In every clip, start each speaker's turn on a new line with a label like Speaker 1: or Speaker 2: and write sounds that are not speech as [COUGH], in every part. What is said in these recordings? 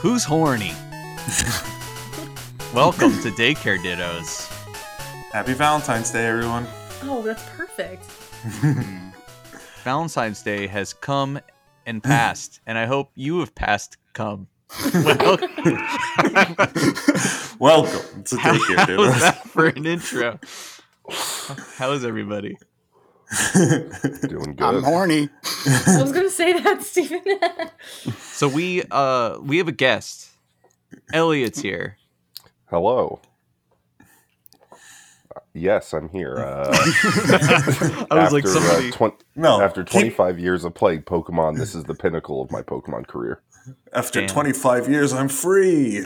Speaker 1: Who's horny? Welcome to [LAUGHS] Daycare Dittos.
Speaker 2: Happy Valentine's Day, everyone.
Speaker 3: Oh, that's perfect. [LAUGHS]
Speaker 1: Valentine's Day has come and [LAUGHS] passed, and I hope you have passed come. Well,
Speaker 2: Welcome to
Speaker 1: how,
Speaker 2: Daycare
Speaker 1: how's
Speaker 2: Dittos.
Speaker 1: that for an intro? How is everybody?
Speaker 4: Doing [LAUGHS] good.
Speaker 5: I'm horny.
Speaker 3: I was gonna say that, Stephen. [LAUGHS]
Speaker 1: So we uh we have a guest. Elliot's here.
Speaker 4: Hello. Uh, Yes, I'm here. Uh, [LAUGHS]
Speaker 1: I was like
Speaker 4: after, uh,
Speaker 1: somebody.
Speaker 4: twen-
Speaker 2: No,
Speaker 4: after
Speaker 2: keep-
Speaker 4: 25 years of playing Pokemon, this is the pinnacle of my Pokemon career.
Speaker 2: After
Speaker 1: Damn.
Speaker 2: 25 years, I'm free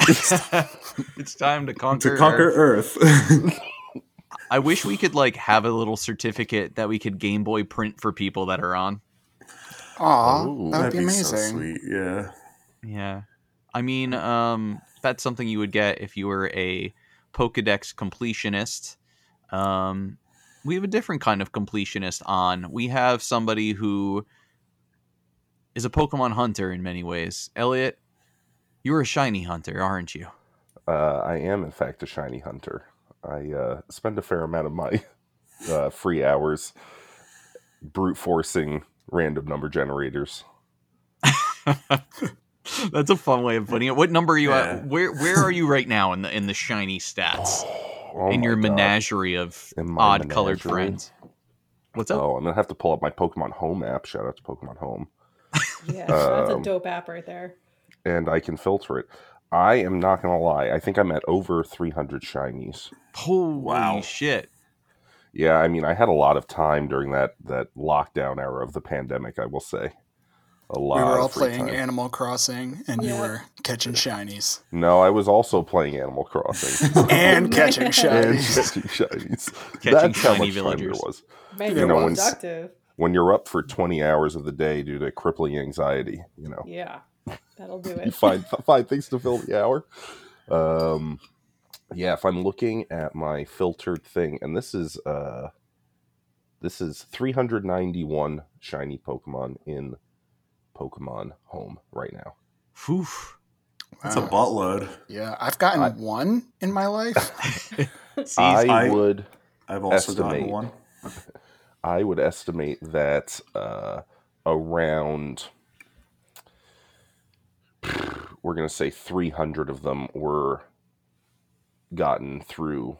Speaker 1: it's time to conquer.
Speaker 2: to conquer
Speaker 1: Earth.
Speaker 2: Earth.
Speaker 1: I wish we could like have a little certificate that we could Game Boy print for people that are on.
Speaker 5: Aw,
Speaker 4: Ooh.
Speaker 5: that would
Speaker 2: That'd
Speaker 5: be
Speaker 2: be so
Speaker 5: amazing.
Speaker 2: sweet. Yeah.
Speaker 1: Yeah. I mean, um, that's something you would get if you were a Pokedex completionist. Um, we have a different kind of completionist on. We have somebody who is a Pokemon hunter in many ways. Elliot, you're a shiny hunter, aren't you?
Speaker 4: Uh, I am, in fact, a shiny hunter. I uh, spend a fair amount of my [LAUGHS] uh, free hours brute forcing random number generators. [LAUGHS]
Speaker 1: That's a fun way of putting it. What number are you
Speaker 2: Yeah.
Speaker 1: at? Where where are you right now in the in the shiny stats? [SIGHS]
Speaker 4: Oh
Speaker 1: in
Speaker 4: my
Speaker 1: your
Speaker 4: God.
Speaker 1: menagerie of
Speaker 4: In my
Speaker 1: odd colored friends. What's up?
Speaker 4: Oh, I'm gonna have to pull up my Pokemon Home app. Shout out to Pokemon Home. [LAUGHS]
Speaker 3: yeah, that's a
Speaker 4: Um,
Speaker 3: dope app right there.
Speaker 4: and I can filter it. I am not gonna lie. I think I'm at over 300 shinies.
Speaker 1: Oh, Holy
Speaker 2: Wow.
Speaker 1: shit.
Speaker 4: Yeah, I mean, I had a lot of time during that that lockdown era of the pandemic. I will say, a lot.
Speaker 5: We were all
Speaker 4: of
Speaker 5: playing
Speaker 4: time.
Speaker 5: Animal Crossing, and you were catching shinies
Speaker 4: No, I was also playing Animal Crossing [LAUGHS]
Speaker 5: and catching [LAUGHS]
Speaker 4: and
Speaker 5: shinies.
Speaker 4: catching shinies.
Speaker 1: Catching
Speaker 4: That's how
Speaker 1: shiny
Speaker 4: much fun there was.
Speaker 3: Man,
Speaker 5: you
Speaker 3: you're
Speaker 5: know,
Speaker 4: when- When you're up for 20 hours of the day due to crippling anxiety, you know,
Speaker 3: Yeah, that'll do
Speaker 4: you
Speaker 3: it.
Speaker 4: find [LAUGHS] find things to fill the hour. Um, yeah, if I'm looking at my filtered thing, and this is uh, this is 391 shiny Pokemon in Pokemon Home right now.
Speaker 1: Whew.
Speaker 2: That's a
Speaker 5: Wow.
Speaker 2: buttload.
Speaker 5: Yeah, I've gotten
Speaker 4: I-
Speaker 5: one in my life. [LAUGHS] [LAUGHS]
Speaker 4: I,
Speaker 2: I-
Speaker 4: would
Speaker 2: I've also
Speaker 4: Estimate.
Speaker 2: gotten one.
Speaker 4: I would estimate that uh, around we're going to say 300 of them were gotten through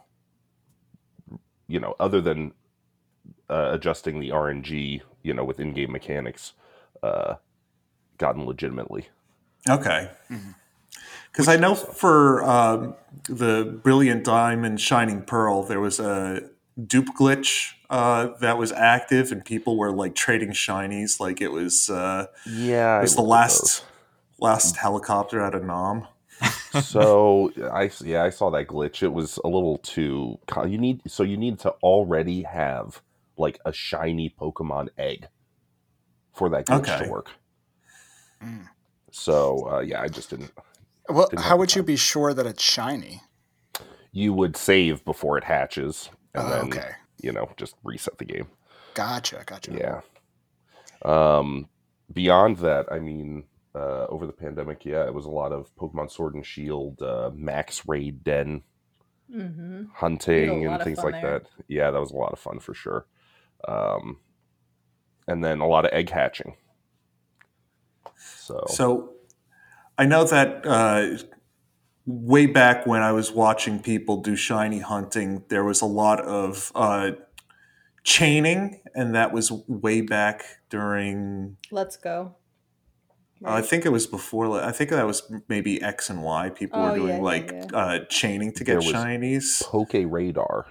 Speaker 4: you know other than uh, adjusting the RNG you know with in-game mechanics uh, gotten legitimately.
Speaker 2: Okay. Because I know for um, the Brilliant Diamond Shining Pearl, there was a dupe glitch uh, that was active, and people were like trading shinies like it was uh,
Speaker 4: yeah
Speaker 2: it was the last last helicopter out of Nam.
Speaker 4: so I yeah I saw that glitch. It was a little too. You need so you need to already have like a shiny Pokemon egg for that glitch
Speaker 2: Okay.
Speaker 4: to work.
Speaker 5: Mm.
Speaker 4: So uh, yeah, I just didn't.
Speaker 5: Well,
Speaker 4: Didn't
Speaker 5: how would
Speaker 4: the
Speaker 5: you be sure that it's shiny?
Speaker 4: You would save before it hatches, and
Speaker 5: Oh,
Speaker 4: then
Speaker 5: okay,
Speaker 4: you know just reset the game.
Speaker 5: gotcha, gotcha.
Speaker 4: Yeah. Um, beyond that, I mean, uh, over the pandemic, yeah, it was a lot of Pokemon Sword and Shield, uh, Max Raid Den
Speaker 3: Mm-hmm.
Speaker 4: hunting and things like
Speaker 3: there.
Speaker 4: that. Yeah, that was a lot of fun for sure. Um, and then a lot of egg hatching. So,
Speaker 2: So I know that uh, way back when I was watching people do shiny hunting, there was a lot of uh, chaining, and that was way back during.
Speaker 3: Let's go.
Speaker 2: I think it was before. I think that was maybe X and Y. People
Speaker 3: Oh,
Speaker 2: were doing
Speaker 3: yeah, yeah,
Speaker 2: like
Speaker 3: yeah.
Speaker 2: Uh, chaining to
Speaker 4: There
Speaker 2: get
Speaker 4: was-
Speaker 2: shinies.
Speaker 4: Poke Radar.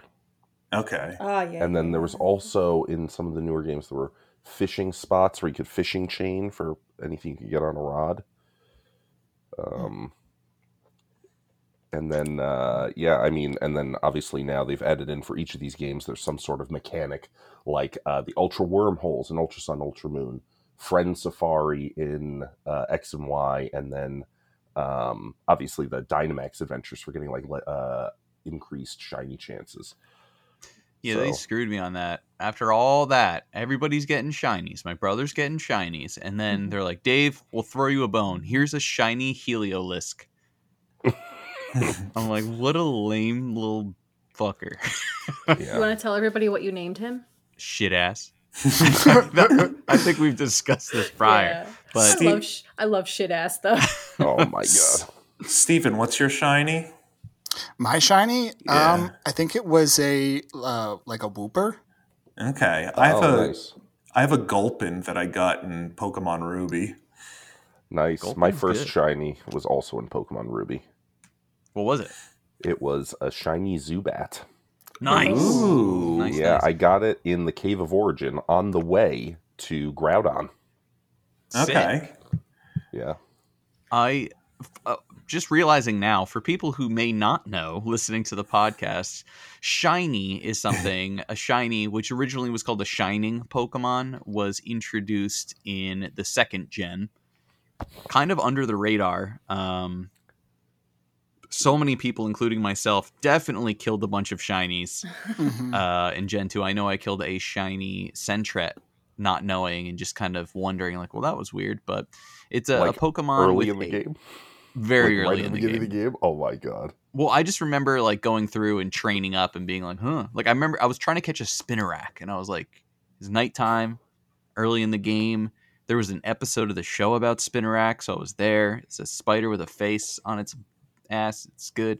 Speaker 2: Okay.
Speaker 3: Ah, yeah.
Speaker 4: and then
Speaker 3: yeah,
Speaker 4: there was also in some of the newer games there were fishing spots where you could fishing chain for anything you could get on a rod. Um, and then uh, yeah, I mean, and then obviously now they've added in for each of these games. There's some sort of mechanic like uh, the Ultra Wormholes in Ultra Sun, Ultra Moon, Friend Safari in uh, X and Y, and then um, obviously the Dynamax adventures for getting like uh, increased shiny chances.
Speaker 1: Yeah, they screwed me on that. After all that, everybody's getting shinies. My brother's getting shinies. And then
Speaker 3: Mhm.
Speaker 1: they're like, Dave, we'll throw you a bone. Here's a shiny Heliolisk. I'm like, what a lame little fucker. [LAUGHS]
Speaker 3: You want to tell everybody what you named him?
Speaker 1: Shit ass. That- [LAUGHS] I think we've discussed this prior.
Speaker 3: Yeah.
Speaker 1: But
Speaker 3: I
Speaker 2: Steve-
Speaker 3: love, sh- I love shit ass though. [LAUGHS]
Speaker 4: Oh my god.
Speaker 2: Steven, what's your shiny?
Speaker 5: My shiny,
Speaker 2: Yeah.
Speaker 5: um, I think it was a uh, like a Wooper.
Speaker 2: Okay, I have
Speaker 4: oh,
Speaker 2: a I
Speaker 4: nice.
Speaker 2: have a gulpin that I got in Pokemon Ruby.
Speaker 4: Nice. My first
Speaker 1: good.
Speaker 4: shiny was also in Pokemon Ruby.
Speaker 1: what was it?
Speaker 4: It was a shiny Zubat.
Speaker 1: Nice.
Speaker 2: Ooh.
Speaker 1: Nice,
Speaker 4: yeah,
Speaker 1: nice.
Speaker 4: I got it in the Cave of Origin on the way to Groudon.
Speaker 1: Sick.
Speaker 2: Okay,
Speaker 4: Yeah.
Speaker 1: I uh, just realizing now for people who may not know listening to the podcast, shiny is something a shiny which originally was called a shining Pokemon was introduced in the second gen, kind of under the radar. Um, so many people, including myself, definitely killed a bunch of shinies
Speaker 5: Mhm.
Speaker 1: uh, in Gen 2. I know I killed a shiny Sentret not knowing and just kind of wondering like, well, that was weird, but it's a,
Speaker 4: Like,
Speaker 1: a Pokemon
Speaker 4: Early in the game.
Speaker 1: very
Speaker 4: Like,
Speaker 1: early
Speaker 4: right
Speaker 1: in
Speaker 4: at
Speaker 1: the
Speaker 4: beginning
Speaker 1: game.
Speaker 4: of the game. Oh my god.
Speaker 1: Well, I just remember like going through and training up and being like, huh. Like I remember I was trying to catch a Spinarak and I was like, it's nighttime, early in the game. There was an episode of the show about Spinarak, so I was there. It's a spider with a face on its ass. It's good.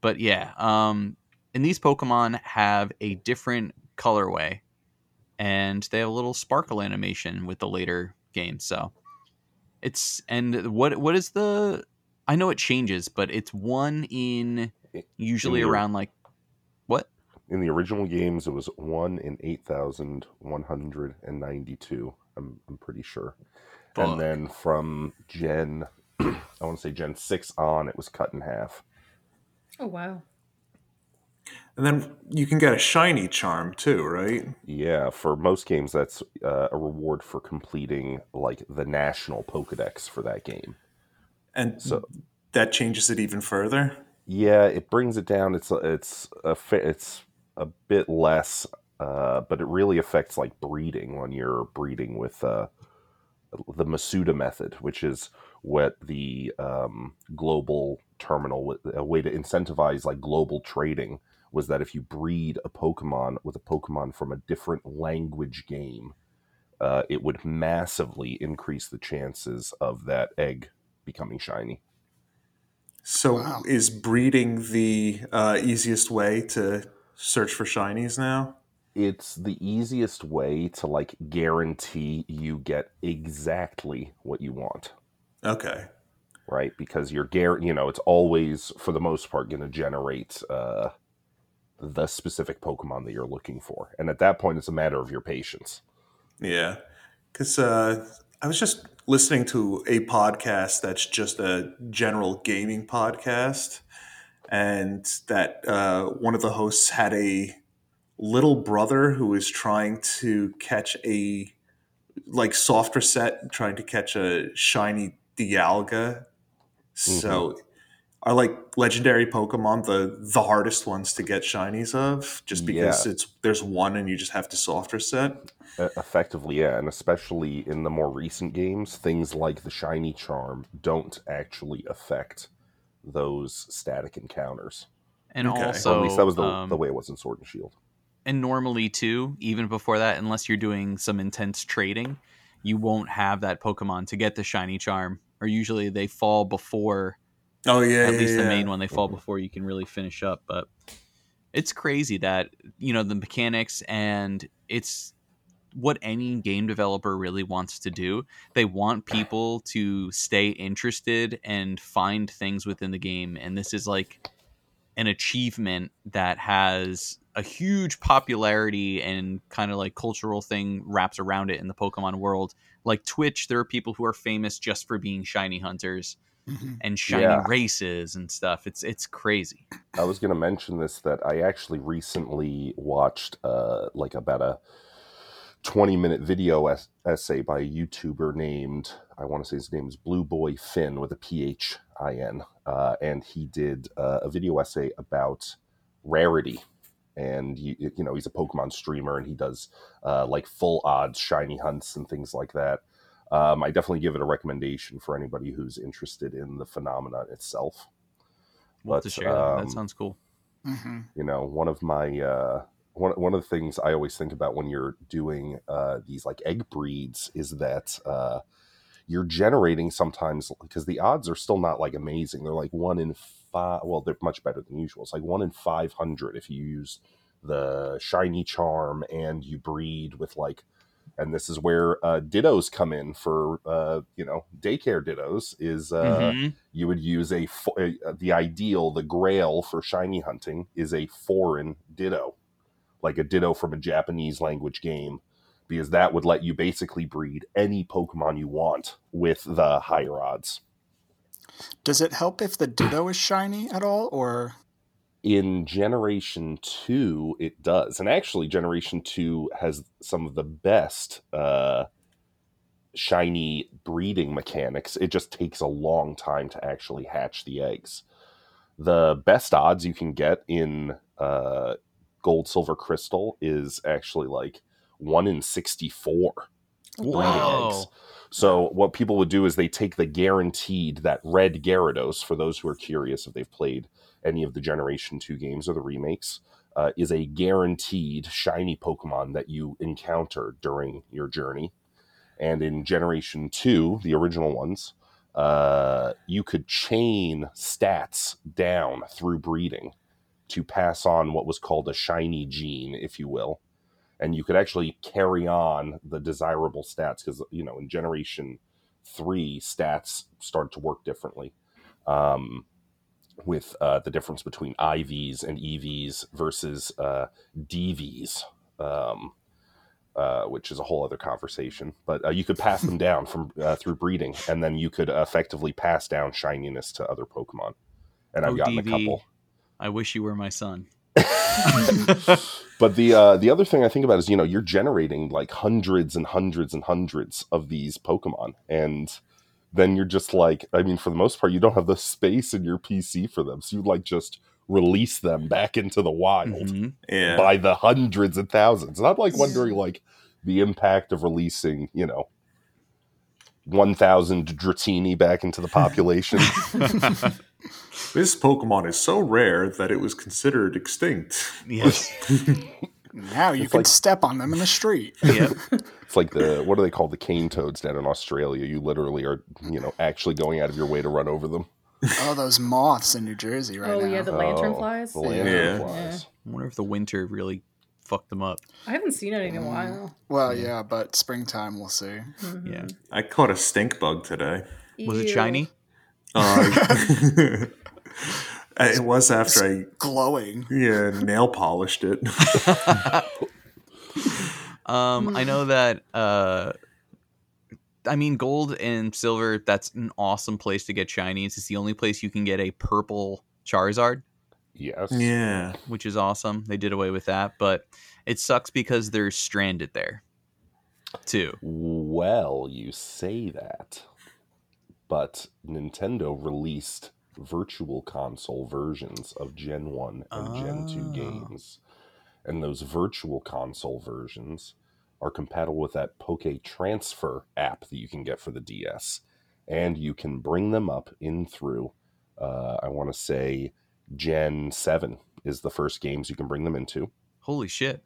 Speaker 1: But yeah, um, and these Pokemon have a different colorway, and they have a little sparkle animation with the later games. So it's and what what is the? I know it changes, but it's one in usually
Speaker 4: In the-
Speaker 1: around like what?
Speaker 4: In the original games, it was one in eight thousand one hundred and ninety-two. I'm I'm pretty sure.
Speaker 1: Fuck.
Speaker 4: And then from Gen, [CLEARS THROAT] I want to say Gen six on, it was cut in half.
Speaker 3: oh wow.
Speaker 2: and then you can get a shiny charm too, right?
Speaker 4: Yeah, for most games, that's uh, a reward for completing like the national Pokedex for that game.
Speaker 2: And
Speaker 4: So-
Speaker 2: that changes it even further.
Speaker 4: Yeah, it brings it down. It's it's a fa- it's a bit less, uh, but it really affects like breeding when you're breeding with uh, the Masuda method, which is what the um, global terminal a way to incentivize like global trading was that if you breed a Pokemon with a Pokemon from a different language game, uh, it would massively increase the chances of that egg becoming shiny.
Speaker 2: So
Speaker 5: Wow.
Speaker 2: is breeding the uh, easiest way to search for shinies now?
Speaker 4: it's the easiest way to like guarantee you get exactly what you want
Speaker 2: Okay.
Speaker 4: right because you're gar- you know it's always for the most part going to generate uh the specific pokemon that you're looking for and at that point it's a matter of your patience
Speaker 2: Yeah. Because uh, I was just listening to a podcast that's just a general gaming podcast, and that uh, one of the hosts had a little brother who was trying to catch a like soft reset, trying to catch a shiny Dialga. So are like legendary Pokemon the the hardest ones to get shinies of, just because
Speaker 4: Yeah.
Speaker 2: it's there's one and you just have to soft reset.
Speaker 4: E- effectively yeah and especially in the more recent games things like the shiny charm don't actually affect those static encounters
Speaker 1: And
Speaker 2: Okay. Or at
Speaker 4: or
Speaker 1: also,
Speaker 4: at least that was the,
Speaker 1: um,
Speaker 4: the way it was in sword and shield
Speaker 1: and normally too, even before that, unless you're doing some intense trading, you won't have that Pokemon to get the shiny charm. Or usually they fall before
Speaker 2: Oh yeah,
Speaker 1: at
Speaker 2: yeah,
Speaker 1: least the main one they fall before you can really finish up but it's crazy that you know the mechanics and it's what any game developer really wants to do they want people to stay interested and find things within the game and this is like an achievement that has a huge popularity and kind of like cultural thing wraps around it in the pokemon world like twitch there are people who are famous just for being shiny hunters
Speaker 5: Mhm.
Speaker 1: and shiny
Speaker 4: Yeah.
Speaker 1: races and stuff. It's it's crazy.
Speaker 4: I was going to mention this that I actually recently watched uh, like about a 20 minute video es- essay by a YouTuber named, I want to say his name is Blue Boy Phin with a P H I N. Uh, and he did uh, a video essay about rarity and you, you know he's a Pokemon streamer, and he does uh, like full odds shiny hunts and things like that. Um, I definitely give it a recommendation for anybody who's interested in the phenomenon itself.
Speaker 1: We'll have to
Speaker 4: But,
Speaker 1: share that.
Speaker 4: um,
Speaker 1: That sounds cool.
Speaker 5: hmm
Speaker 4: you know one of my uh one, one of the things i always think about when you're doing uh these like egg breeds is that uh you're generating sometimes because the odds are still not like amazing. They're like one in five well they're much better than usual. It's like one in 500 if you use the shiny charm and you breed with like and this is where uh, dittos come in for uh, you know daycare dittos is uh,
Speaker 1: Mhm.
Speaker 4: you would use a, uh the ideal the grail for shiny hunting is a foreign ditto like a ditto from a japanese language game because that would let you basically breed any pokemon you want with the higher odds.
Speaker 5: Does it help if the Ditto is shiny at all, or?
Speaker 4: In generation 2 it does. And actually generation 2 has some of the best uh shiny breeding mechanics. It just takes a long time to actually hatch the eggs. The best odds you can get in uh gold silver crystal is actually like 1 in 64 breeding
Speaker 1: Whoa.
Speaker 4: eggs. So what people would do is they take the guaranteed that red Gyarados for those who are curious if they've played any of the Generation Two games or the remakes. Uh, is a guaranteed shiny Pokemon that you encounter during your journey. And in Generation 2, the original ones, uh, you could chain stats down through breeding to pass on what was called a shiny gene, if you will and you could actually carry on the desirable stats because you know in generation three stats started to work differently um, with uh, the difference between ivs and evs versus uh, dvs um, uh, which is a whole other conversation. But uh, you could pass them [LAUGHS] down from uh, through breeding and then you could effectively pass down shininess to other pokemon. And i've
Speaker 1: Oh,
Speaker 4: gotten a couple.
Speaker 1: I wish you were my son. [LAUGHS]
Speaker 4: but the uh, the other thing I think about is you know you're generating like hundreds and hundreds and hundreds of these Pokemon, and then you're just like, I mean, for the most part, you don't have the space in your PC for them, so you like just release them back into the wild
Speaker 1: Mhm.
Speaker 2: Yeah.
Speaker 4: by the hundreds and thousands. And I'm like wondering like the impact of releasing, you know. 1000 Dratini back into the population. [LAUGHS] [LAUGHS]
Speaker 2: This Pokemon is so rare that it was considered extinct.
Speaker 1: yes. [LAUGHS]
Speaker 5: now you
Speaker 4: It's
Speaker 5: can
Speaker 4: like-
Speaker 5: step on them in the street? [LAUGHS]
Speaker 1: yep.
Speaker 4: It's like the what do they call the cane toads down in Australia? You literally are, you know, actually going out of your way to run over them.
Speaker 5: Oh, those moths in New Jersey right
Speaker 3: oh
Speaker 5: now.
Speaker 3: yeah, the lantern
Speaker 4: Oh,
Speaker 3: flies.
Speaker 4: The
Speaker 5: Yeah.
Speaker 4: lantern
Speaker 2: Yeah.
Speaker 4: flies.
Speaker 1: I wonder if the winter really fucked them up.
Speaker 3: I haven't seen it in a while.
Speaker 5: well, yeah, but springtime we'll see.
Speaker 3: Mhm.
Speaker 1: Yeah.
Speaker 2: I caught a stink bug today.
Speaker 1: Was it shiny?
Speaker 2: Uh, [LAUGHS] it was after I
Speaker 5: Glowing.
Speaker 2: yeah nail polished it. [LAUGHS]
Speaker 1: Um, I know that. Uh, I mean, gold and silver. That's an awesome place to get shinies. It's the only place you can get a purple Charizard,
Speaker 4: Yes.
Speaker 2: yeah.
Speaker 1: which is awesome. They did away with that, but it sucks because they're stranded there, too.
Speaker 4: Well, you say that, but Nintendo released virtual console versions of Gen 1 and Gen 2
Speaker 1: Oh.
Speaker 4: games. And those virtual console versions are compatible with that Poke Transfer app that you can get for the DS. And you can bring them up in through, uh, I want to say, Gen 7 is the first games you can bring them into
Speaker 1: Holy shit!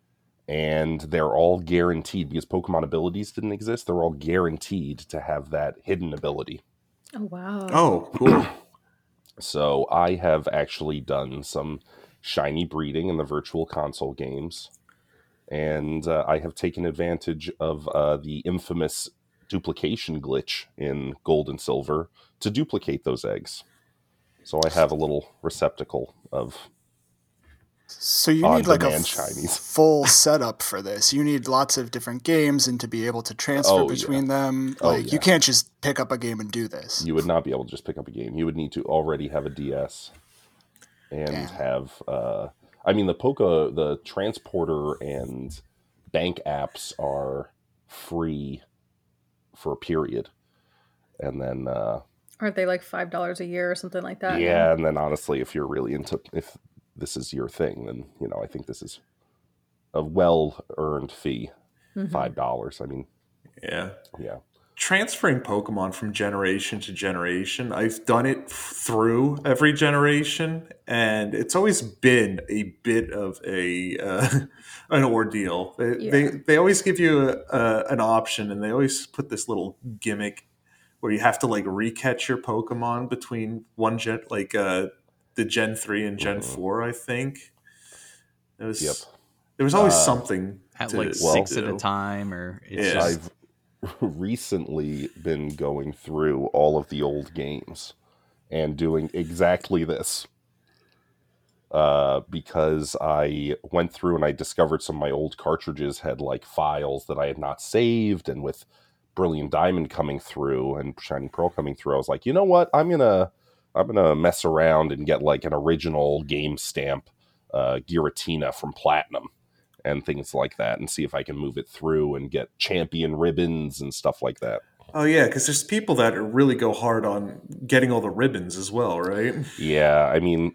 Speaker 4: and they're all guaranteed because Pokemon abilities didn't exist. They're all guaranteed to have that hidden ability.
Speaker 3: Oh wow.
Speaker 2: Oh, cool. [CLEARS THROAT]
Speaker 4: So I have actually done some shiny breeding in the virtual console games, and uh, I have taken advantage of uh, the infamous duplication glitch in Gold and Silver to duplicate those eggs. So I have a little receptacle of
Speaker 5: So you need like a
Speaker 4: Chinese. [LAUGHS]
Speaker 5: full setup for this. You need lots of different games and to be able to transfer
Speaker 4: Oh, yeah.
Speaker 5: between them.
Speaker 4: Oh,
Speaker 5: Like
Speaker 4: yeah.
Speaker 5: you can't just pick up a game and do this.
Speaker 4: you would not be able to just pick up a game. You would need to already have a DS and
Speaker 5: Damn.
Speaker 4: have uh I mean the Poca the transporter and bank apps are free for a period. And then uh
Speaker 3: Aren't they like five dollars a year or something like that?
Speaker 4: yeah, and then honestly if you're really into if this is your thing, then you know I think this is a well earned fee,
Speaker 3: Mhm.
Speaker 4: five dollars. I mean,
Speaker 2: Yeah.
Speaker 4: yeah,
Speaker 2: Transferring Pokemon from generation to generation, I've done it through every generation, and it's always been a bit of a uh, [LAUGHS] an ordeal. They, they
Speaker 3: Yeah.
Speaker 2: they always give you a, a, an option, and they always put this little gimmick where you have to like recatch your Pokemon between one gen, like uh, the Gen three and Gen
Speaker 4: Mhm.
Speaker 2: four. I think it was.
Speaker 4: Yep.
Speaker 2: There was always
Speaker 4: Uh,
Speaker 2: something
Speaker 1: At
Speaker 2: to
Speaker 1: like
Speaker 4: Well-
Speaker 1: six at a time, or it's
Speaker 2: Yeah.
Speaker 1: just
Speaker 4: I've [LAUGHS] recently been going through all of the old games and doing exactly this. Uh, because I went through and I discovered some of my old cartridges had like files that I had not saved, and with Brilliant Diamond coming through and Shining Pearl coming through, I was like, you know what? I'm gonna I'm gonna mess around and get like an original game stamp uh, Giratina from Platinum and things like that, and see if I can move it through and get champion ribbons and stuff like that.
Speaker 2: Oh yeah, because there's people that really go hard on getting all the ribbons as well, right?
Speaker 4: Yeah, I mean,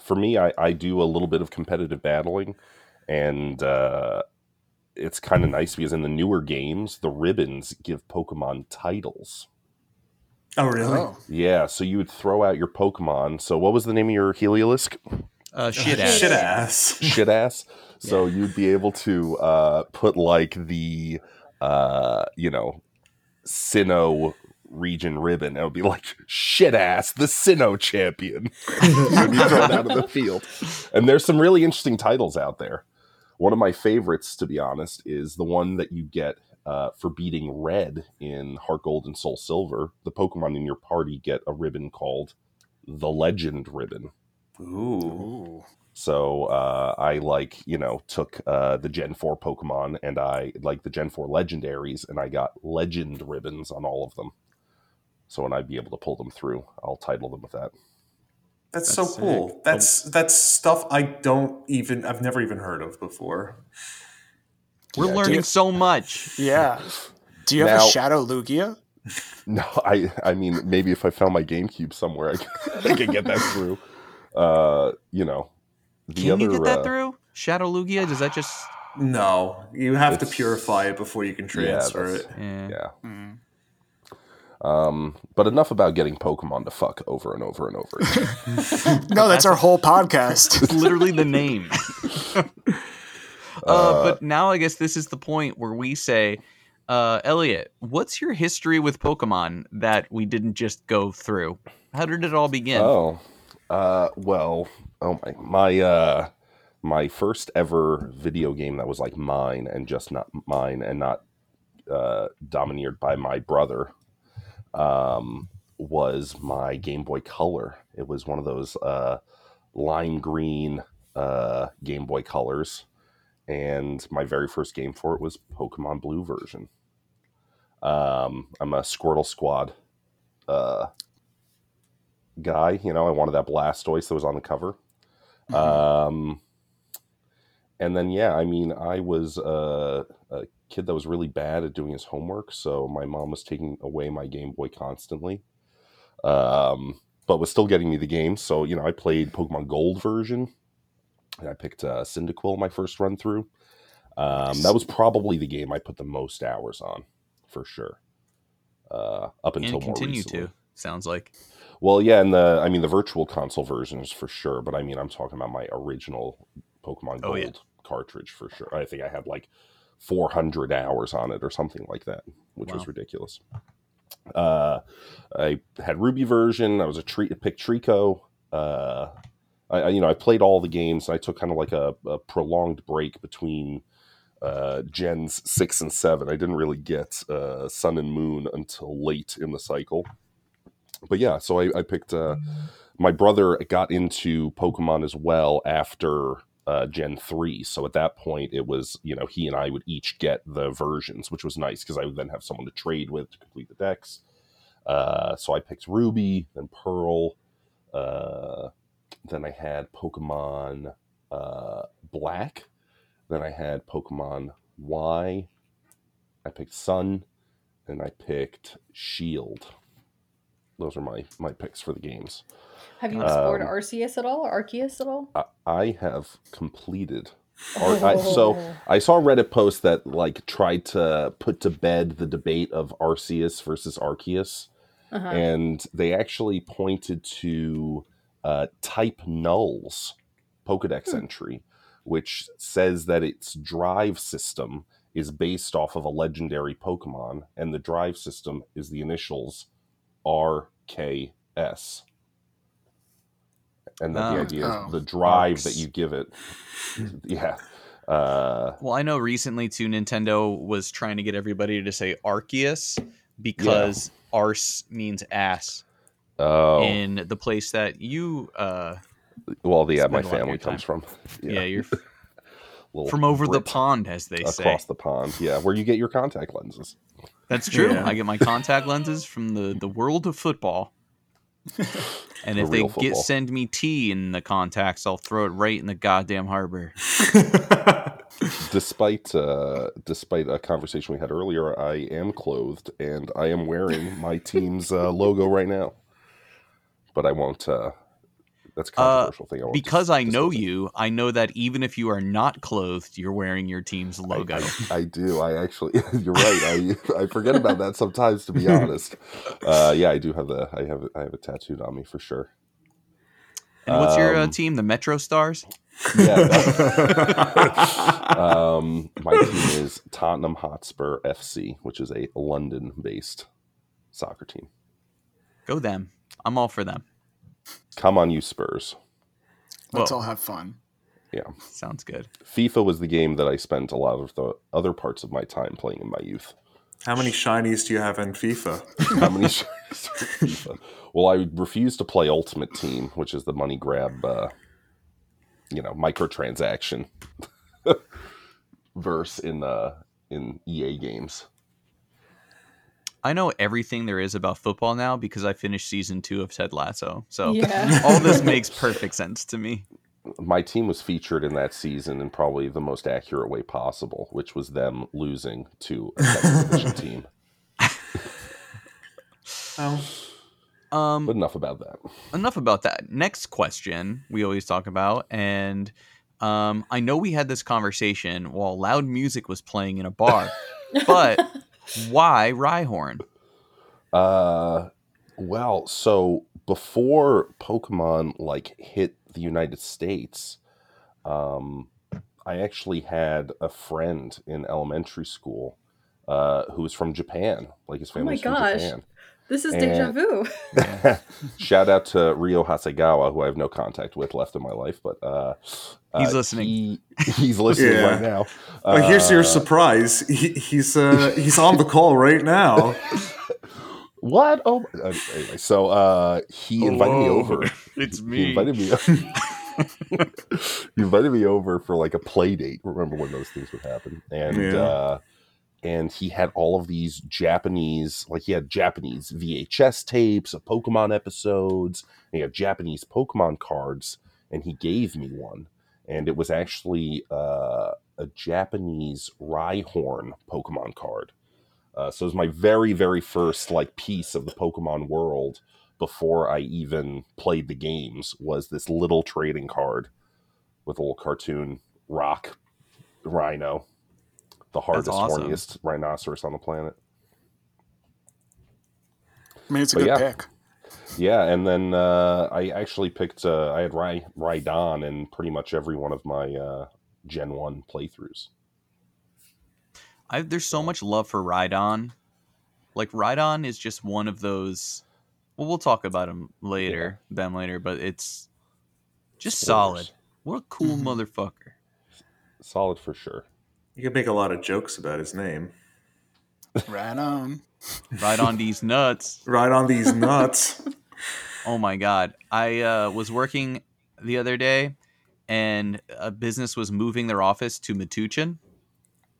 Speaker 4: for me, I, I do a little bit of competitive battling, and uh, it's kind of nice because in the newer games, the ribbons give Pokemon titles.
Speaker 2: Oh really?
Speaker 5: Oh,
Speaker 4: Yeah, so you would throw out your Pokemon. So, what was the name of your Heliolisk?
Speaker 1: uh, shit
Speaker 2: Uh,
Speaker 1: ass.
Speaker 2: Shit ass.
Speaker 4: Shit ass. [LAUGHS] So you'd be able to uh, put like the, uh, you know, Sinnoh region ribbon. It would be like shit ass, the Sinnoh champion. [LAUGHS] when you throw it out of the field. And there's some really interesting titles out there. One of my favorites, to be honest, is the one that you get uh, for beating Red in Heart Gold and Soul Silver. The Pokemon in your party get a ribbon called the Legend Ribbon.
Speaker 2: Ooh.
Speaker 5: ooh.
Speaker 4: So uh, I like you know took uh, the Gen four Pokemon and I like the Gen four legendaries and I got Legend ribbons on all of them. So when I'd be able to pull them through, I'll title them with that.
Speaker 2: That's,
Speaker 1: That's
Speaker 2: so cool. That's that's stuff I don't even I've never even heard of before.
Speaker 1: We're
Speaker 4: Yeah,
Speaker 1: learning
Speaker 5: dude.
Speaker 1: so much.
Speaker 5: Yeah. Do you have
Speaker 4: Now-
Speaker 5: a Shadow Lugia?
Speaker 4: No, I I mean maybe if I found my GameCube somewhere, I could, [LAUGHS] I could get that through. Uh, you know, the
Speaker 1: Can
Speaker 4: other
Speaker 1: you get that
Speaker 4: uh,
Speaker 1: through? Shadow Lugia? Does that just
Speaker 2: No, you have to purify it before you can transfer
Speaker 4: that's-
Speaker 2: it.
Speaker 1: yeah.
Speaker 4: Yeah.
Speaker 5: Hmm.
Speaker 4: Um, but enough about getting Pokemon to fuck over and over and over. Again. [LAUGHS]
Speaker 5: No, that's our whole podcast.
Speaker 1: It's [LAUGHS] literally the name. Uh,
Speaker 4: Uh,
Speaker 1: but now I guess this is the point where we say, uh, Elliot, what's your history with Pokemon that we didn't just go through? How did it all begin?
Speaker 4: Oh, uh, well, oh my, my, uh, my first ever video game that was like mine and just not mine and not uh, domineered by my brother um, was my Game Boy Color. It was one of those uh, lime green uh, Game Boy Colors, and my very first game for it was Pokemon Blue version. Um, I'm a Squirtle Squad uh, guy. You know, I wanted that Blastoise that was on the cover. Um, and then, yeah, I mean, I was uh, a kid that was really bad at doing his homework, so my mom was taking away my Game Boy constantly, um, but was still getting me the game. So, you know, I played Pokemon Gold version, I picked uh, Cyndaquil my first run through. Um, that was probably the game I put the most hours on, for sure. Uh, up until
Speaker 1: and continue to. Sounds like.
Speaker 4: Well, yeah, and the I mean the virtual console versions for sure, but I mean I'm talking about my original Pokemon Gold
Speaker 1: Oh, yeah.
Speaker 4: cartridge for sure. I think I had like 400 hours on it or something like that, which
Speaker 1: Wow.
Speaker 4: was ridiculous. Uh, I had Ruby version. I was a tre- pick Treecko. Uh, I, I you know I played all the games. And I took kind of like a, a prolonged break between uh, gens six and seven. I didn't really get uh, Sun and Moon until late in the cycle. But yeah, so I, I picked. Uh, my brother got into Pokemon as well after uh, Gen three. So at that point, it was you know he and I would each get the versions, which was nice because I would then have someone to trade with to complete the dex. Uh, so I picked Ruby, then Pearl. Uh, then I had Pokemon uh, Black. Then I had Pokemon Y. I picked Sun, and I picked Shield. those are my my picks for the games.
Speaker 3: Have you explored
Speaker 4: Um,
Speaker 3: Arceus at all? Arceus at all?
Speaker 4: I, I have completed. [LAUGHS] Ar- I, so. I saw a Reddit post that like tried to put to bed the debate of Arceus versus Arceus,
Speaker 3: Uh-huh.
Speaker 4: and they actually pointed to uh, type nulls Pokedex
Speaker 3: Hmm.
Speaker 4: entry, which says that its drive system is based off of a legendary Pokemon, and the drive system is the initials RKS. And that the
Speaker 1: Oh.
Speaker 4: idea is
Speaker 5: Oh.
Speaker 4: the drive that you give it. [LAUGHS] yeah. Uh,
Speaker 1: Well, I know recently too, Nintendo was trying to get everybody to say Arceus because arse means ass
Speaker 4: oh,
Speaker 1: in the place that you, uh,
Speaker 4: well, yeah, my
Speaker 1: a lot of your
Speaker 4: family comes from. [LAUGHS]
Speaker 1: yeah, you're [LAUGHS] from over the pond, as they say.
Speaker 4: across the pond. Yeah, where you get your contact lenses.
Speaker 1: That's true.
Speaker 2: Yeah.
Speaker 1: I get my contact lenses from the the world of football. [LAUGHS] And
Speaker 4: The
Speaker 1: if they
Speaker 4: real
Speaker 1: get send me tea in the contacts, I'll throw it right in the goddamn harbor.
Speaker 4: Despite uh, despite a conversation we had earlier, I am clothed and I am wearing my team's uh, logo right now. But I won't. Uh, that's a controversial thing. I won't
Speaker 1: Because I know you, I know that even if you are not clothed, you're wearing your team's logo.
Speaker 4: I, I do. I actually. [LAUGHS] You're right. I I forget about that sometimes. To be [LAUGHS] honest, uh, yeah, I do have the. I have. I have it tattooed on me for sure.
Speaker 1: and what's your uh,
Speaker 4: um,
Speaker 1: team? The Metro Stars?
Speaker 4: Yeah. [LAUGHS] um, my team is Tottenham Hotspur FC, which is a London-based soccer team.
Speaker 1: Go them. I'm all for them.
Speaker 4: Come on, you Spurs!
Speaker 5: Let's
Speaker 1: Whoa.
Speaker 5: all have fun. Yeah.
Speaker 1: Sounds good.
Speaker 4: FIFA was the game that I spent a lot of the other parts of my time playing in my youth.
Speaker 2: How many shinies do you have in FIFA? [LAUGHS]
Speaker 4: How many shares are in FIFA? Well, I refuse to play Ultimate Team, which is the money grab, uh, you know, microtransaction [LAUGHS] verse in uh, in EA games.
Speaker 1: I know everything there is about football now because I finished season two of Ted Lasso. So
Speaker 3: Yeah. [LAUGHS]
Speaker 1: all this makes perfect sense to me.
Speaker 4: My team was featured in that season in probably the most accurate way possible, which was them losing to a second [LAUGHS] division team.
Speaker 2: Oh,
Speaker 1: Um,
Speaker 4: But enough about that.
Speaker 1: enough about that. Next question we always talk about, and um, I know we had this conversation while loud music was playing in a bar, [LAUGHS] but why Rhyhorn?
Speaker 4: Uh, well, so before Pokemon like hit the United States, um, I actually had a friend in elementary school uh, who was from Japan. Like his
Speaker 3: Oh my
Speaker 4: family's from
Speaker 3: gosh.
Speaker 4: Japan.
Speaker 3: This is deja
Speaker 4: And-
Speaker 3: vu. [LAUGHS]
Speaker 4: Shout out to Rio Hasegawa, who I have no contact with left in my life, but uh,
Speaker 1: He's
Speaker 4: uh,
Speaker 1: listening.
Speaker 4: he- he's listening
Speaker 2: Yeah.
Speaker 4: right now.
Speaker 2: Oh, here's your
Speaker 4: Uh,
Speaker 2: surprise. He, he's uh, he's on the call right now. [LAUGHS]
Speaker 4: What? Oh, uh, anyway, so uh, he invited me over. [LAUGHS]
Speaker 1: It's me.
Speaker 4: He invited me. he invited me over for like a play date. Remember when those things would happen? And
Speaker 2: Yeah.
Speaker 4: And he had all of these Japanese, like he had Japanese VHS tapes of Pokemon episodes. And he had Japanese Pokemon cards, and he gave me one, and it was actually uh, a Japanese Rhyhorn Pokemon card. Uh, so it was my very, very first like piece of the Pokemon world before I even played the games was this little trading card with a little cartoon rock rhino, the hardest,
Speaker 1: awesome.
Speaker 4: horniest rhinoceros on the planet.
Speaker 5: I mean, it's a
Speaker 4: But
Speaker 5: good
Speaker 4: yeah.
Speaker 5: pick.
Speaker 4: Yeah, and then uh, I actually picked. Uh, I had Ry- Rhydon in pretty much every one of my uh, Gen One playthroughs.
Speaker 1: I, there's so much love for Rhydon. Like Rhydon is just one of those. Well, we'll talk about him later, them later, but it's just solid. What a cool [LAUGHS] motherfucker.
Speaker 4: Solid for sure.
Speaker 2: You could make a lot of jokes about his name.
Speaker 5: Right on.
Speaker 1: Right on these nuts.
Speaker 2: Right on these nuts. [LAUGHS]
Speaker 1: Oh my god. I uh, was working the other day and a business was moving their office to Metuchen.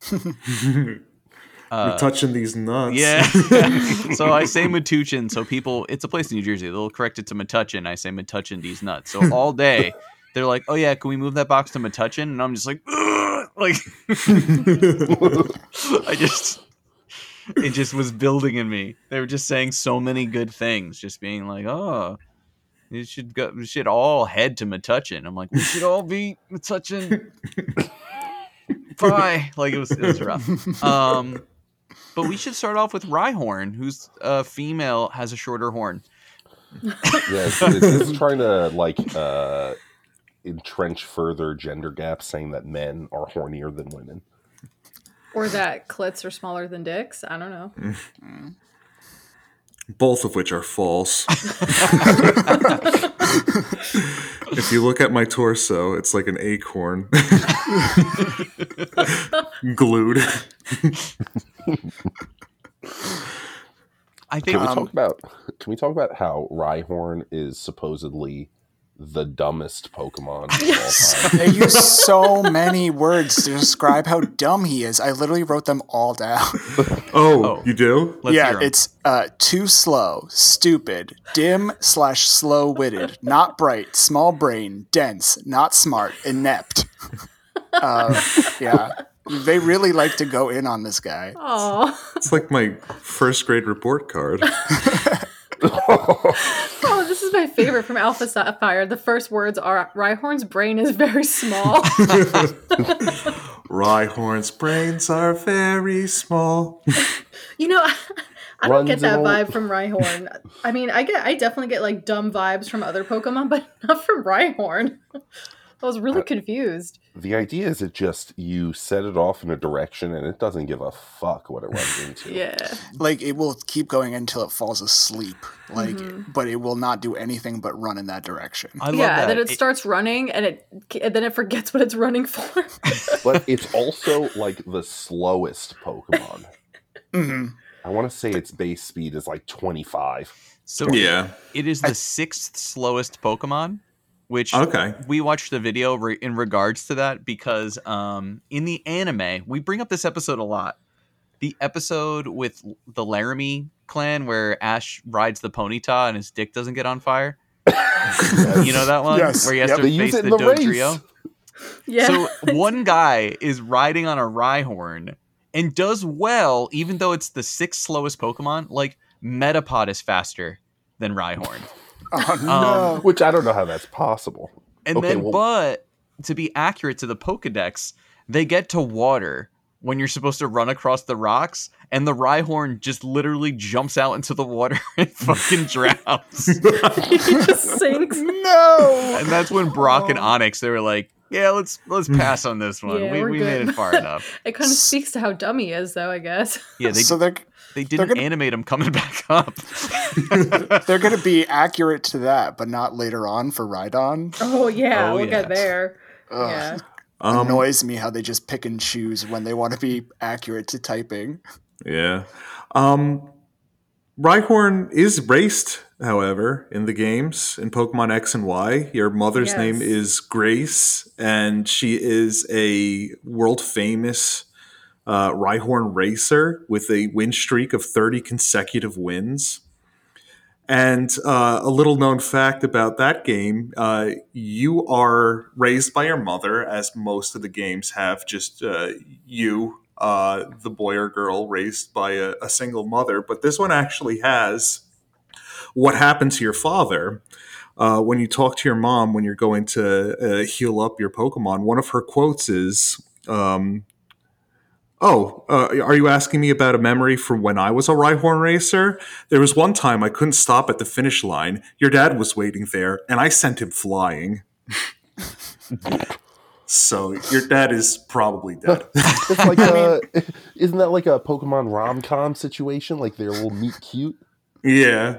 Speaker 1: [LAUGHS]
Speaker 2: You're
Speaker 1: Uh,
Speaker 2: touching these nuts.
Speaker 1: yeah. [LAUGHS] so I say Metuchen, so people it's a place in New Jersey. They'll correct it to Metuchen. I say Metuchen these nuts. So all day they're like, "Oh yeah, can we move that box to Metuchen?" And I'm just like, "Ugh!" Like [LAUGHS] I just it just was building in me. They were just saying so many good things, just being like, "Oh, you should go. We should all head to Metuchen." I'm like, "We should all be Metuchen." Bye. Like it was, it was rough. Um, but we should start off with Rhyhorn, who's a female, has a shorter horn.
Speaker 4: Yeah, is, is trying to like uh, entrench further gender gaps, saying that men are hornier than women?
Speaker 3: Or that clits are smaller than dicks. I don't know.
Speaker 2: Both of which are false. [LAUGHS] if you look at my torso, it's like an acorn [LAUGHS] glued.
Speaker 1: I think
Speaker 4: Can we
Speaker 5: Um,
Speaker 4: talk about? Can we talk about how Rhyhorn is supposedly the dumbest Pokemon of all time?
Speaker 5: They use so many words to describe how dumb he is. I literally wrote them all down. [LAUGHS]
Speaker 2: Oh,
Speaker 1: Oh.
Speaker 2: you do?
Speaker 1: Let's
Speaker 5: yeah, it's uh, too slow, stupid, dim slash slow witted, not bright, small brain, dense, not smart, inept. Uh, yeah, they really like to go in on this guy.
Speaker 3: Oh,
Speaker 2: It's like my first grade report card. [LAUGHS] [LAUGHS]
Speaker 3: this is my favorite from Alpha Sapphire. The first words are Rhyhorn's brain is very small. [LAUGHS]
Speaker 2: Rhyhorn's brains are very small.
Speaker 3: you know, [LAUGHS] I don't get that vibe from Rhyhorn. I mean, I get, I definitely get like dumb vibes from other Pokemon, but [LAUGHS] not from Rhyhorn. I was really
Speaker 4: Uh,
Speaker 3: confused.
Speaker 4: the idea is it just you set it off in a direction and it doesn't give a fuck what it runs into. [LAUGHS]
Speaker 3: Yeah.
Speaker 5: Like it will keep going until it falls asleep. Like,
Speaker 3: Mhm.
Speaker 5: but it will not do anything but run in that direction.
Speaker 1: I love
Speaker 3: yeah,
Speaker 1: that.
Speaker 3: and then it
Speaker 1: It-
Speaker 3: starts running, and it and then it forgets what it's running for. [LAUGHS]
Speaker 4: But it's also like the slowest Pokemon. [LAUGHS]
Speaker 5: hmm
Speaker 4: I want to say its base speed is like 25.
Speaker 1: so
Speaker 2: Yeah.
Speaker 1: it is the sixth slowest Pokemon, which
Speaker 2: Okay.
Speaker 1: we watched the video re- in regards to that because um, in the anime, we bring up this episode a lot. The episode with the Laramie clan where Ash rides the Ponyta and his dick doesn't get on fire. [LAUGHS] You know that one?
Speaker 5: Yes.
Speaker 1: Where he has
Speaker 5: Yep.
Speaker 1: to
Speaker 4: They
Speaker 1: face the
Speaker 4: in the.
Speaker 1: Dodrio.
Speaker 3: yeah.
Speaker 1: So [LAUGHS] one guy is riding on a Rhyhorn and does well, even though it's the sixth slowest Pokemon. Like Metapod is faster than Rhyhorn. [LAUGHS]
Speaker 5: Oh [LAUGHS] no!
Speaker 1: Um,
Speaker 4: Which I don't know how that's possible.
Speaker 1: And
Speaker 4: Okay,
Speaker 1: then,
Speaker 4: well-
Speaker 1: but to be accurate to the Pokedex, they get to water when you're supposed to run across the rocks, and the Rhyhorn just literally jumps out into the water [LAUGHS] and fucking [LAUGHS] drowns.
Speaker 3: he just sinks.
Speaker 5: no!
Speaker 1: and that's when Brock and
Speaker 5: Oh.
Speaker 1: Onix they were like, "Yeah, let's let's pass on this one.
Speaker 3: Yeah,
Speaker 1: we
Speaker 3: we're
Speaker 1: made it far enough."
Speaker 3: It kind of speaks to how dumb he is, though. I guess.
Speaker 1: Yeah, they
Speaker 5: so they're
Speaker 1: they didn't
Speaker 5: gonna-
Speaker 1: animate him coming [LAUGHS] back up. [LAUGHS]
Speaker 5: they're going to be accurate to that, but not later on for Rhydon.
Speaker 3: Oh yeah,
Speaker 1: Oh,
Speaker 3: we'll get there.
Speaker 5: Ugh.
Speaker 3: Yeah.
Speaker 2: Um,
Speaker 5: Annoys me how they just pick and choose when they want to be accurate to typing.
Speaker 2: Yeah. Um, Rhyhorn is raced, however, in the games in Pokemon X and Y. Your mother's
Speaker 3: Yes.
Speaker 2: name is Grace, and she is a world famous uh, Rhyhorn racer with a win streak of 30 consecutive wins. And uh, a little known fact about that game uh, you are raised by your mother, as most of the games have, just uh, you, uh, the boy or girl, raised by a, a single mother. But this one actually has what happened to your father. Uh, when you talk to your mom when you're going to uh, heal up your Pokemon, one of her quotes is, um, Oh, uh, are you asking me about a memory from when I was a Rhyhorn racer? There was one time I couldn't stop at the finish line. Your dad was waiting there, and I sent him flying. [LAUGHS] so your dad is probably dead. [LAUGHS]
Speaker 4: It's like [LAUGHS] a, isn't that like a Pokemon rom com situation? Like they're will meet cute.
Speaker 2: yeah,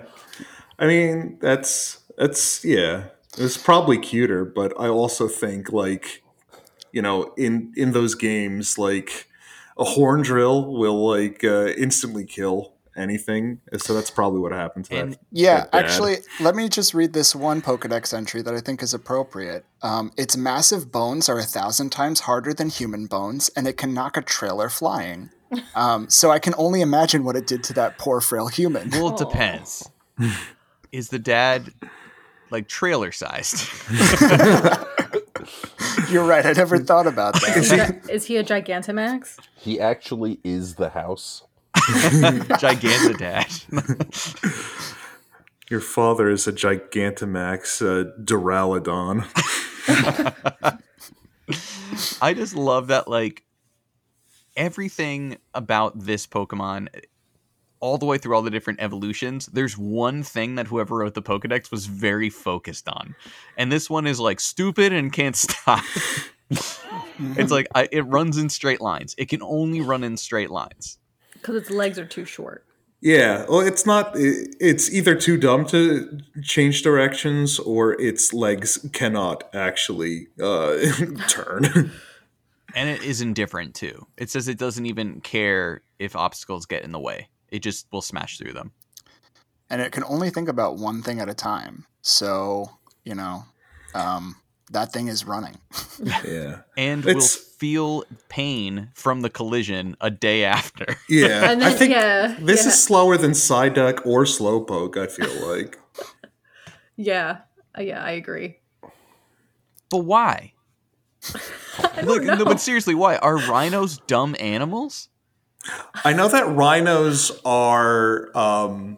Speaker 2: I mean that's that's yeah. It's probably cuter, but I also think like you know in in those games like a horn drill will like uh, instantly kill anything. So that's probably what happened to
Speaker 1: And
Speaker 2: that.
Speaker 5: Yeah,
Speaker 2: that
Speaker 5: actually, let me just read this one Pokedex entry that I think is appropriate. Um, its massive bones are a thousand times harder than human bones, and it can knock a trailer flying. [LAUGHS] Um, so I can only imagine what it did to that poor frail human.
Speaker 1: Well, it depends. [LAUGHS] Is the dad like trailer sized? [LAUGHS]
Speaker 5: You're right. I never thought about that.
Speaker 3: is, he, is he a Gigantamax?
Speaker 4: He actually is the house. [LAUGHS]
Speaker 1: Gigantadad.
Speaker 2: Your father is a Gigantamax uh, Duraludon. [LAUGHS]
Speaker 1: I just love that like everything about this Pokemon all the way through all the different evolutions, there's one thing that whoever wrote the Pokedex was very focused on. And this one is like stupid and can't [LAUGHS] stop. it's like I, it runs in straight lines. It can only run in straight lines.
Speaker 3: Because its legs are too short.
Speaker 2: Yeah, well, it's not. It's either too dumb to change directions, or its legs cannot actually uh, [LAUGHS] turn.
Speaker 1: And it is indifferent too. It says it doesn't even care if obstacles get in the way. It just will smash through them.
Speaker 5: and it can only think about one thing at a time. So, you know, um, that thing is running.
Speaker 2: yeah, [LAUGHS]
Speaker 1: And
Speaker 2: It's-
Speaker 1: will feel pain from the collision a day [LAUGHS] after.
Speaker 2: yeah.
Speaker 3: And [LAUGHS]
Speaker 2: I think
Speaker 3: yeah,
Speaker 2: this
Speaker 3: yeah.
Speaker 2: is slower than Psyduck or Slowpoke. I feel like.
Speaker 3: Yeah. Uh, yeah, I agree.
Speaker 1: But why?
Speaker 3: I
Speaker 1: Look,
Speaker 3: don't
Speaker 1: no,
Speaker 3: know.
Speaker 1: but seriously, why are rhinos dumb animals?
Speaker 2: I know that rhinos are um,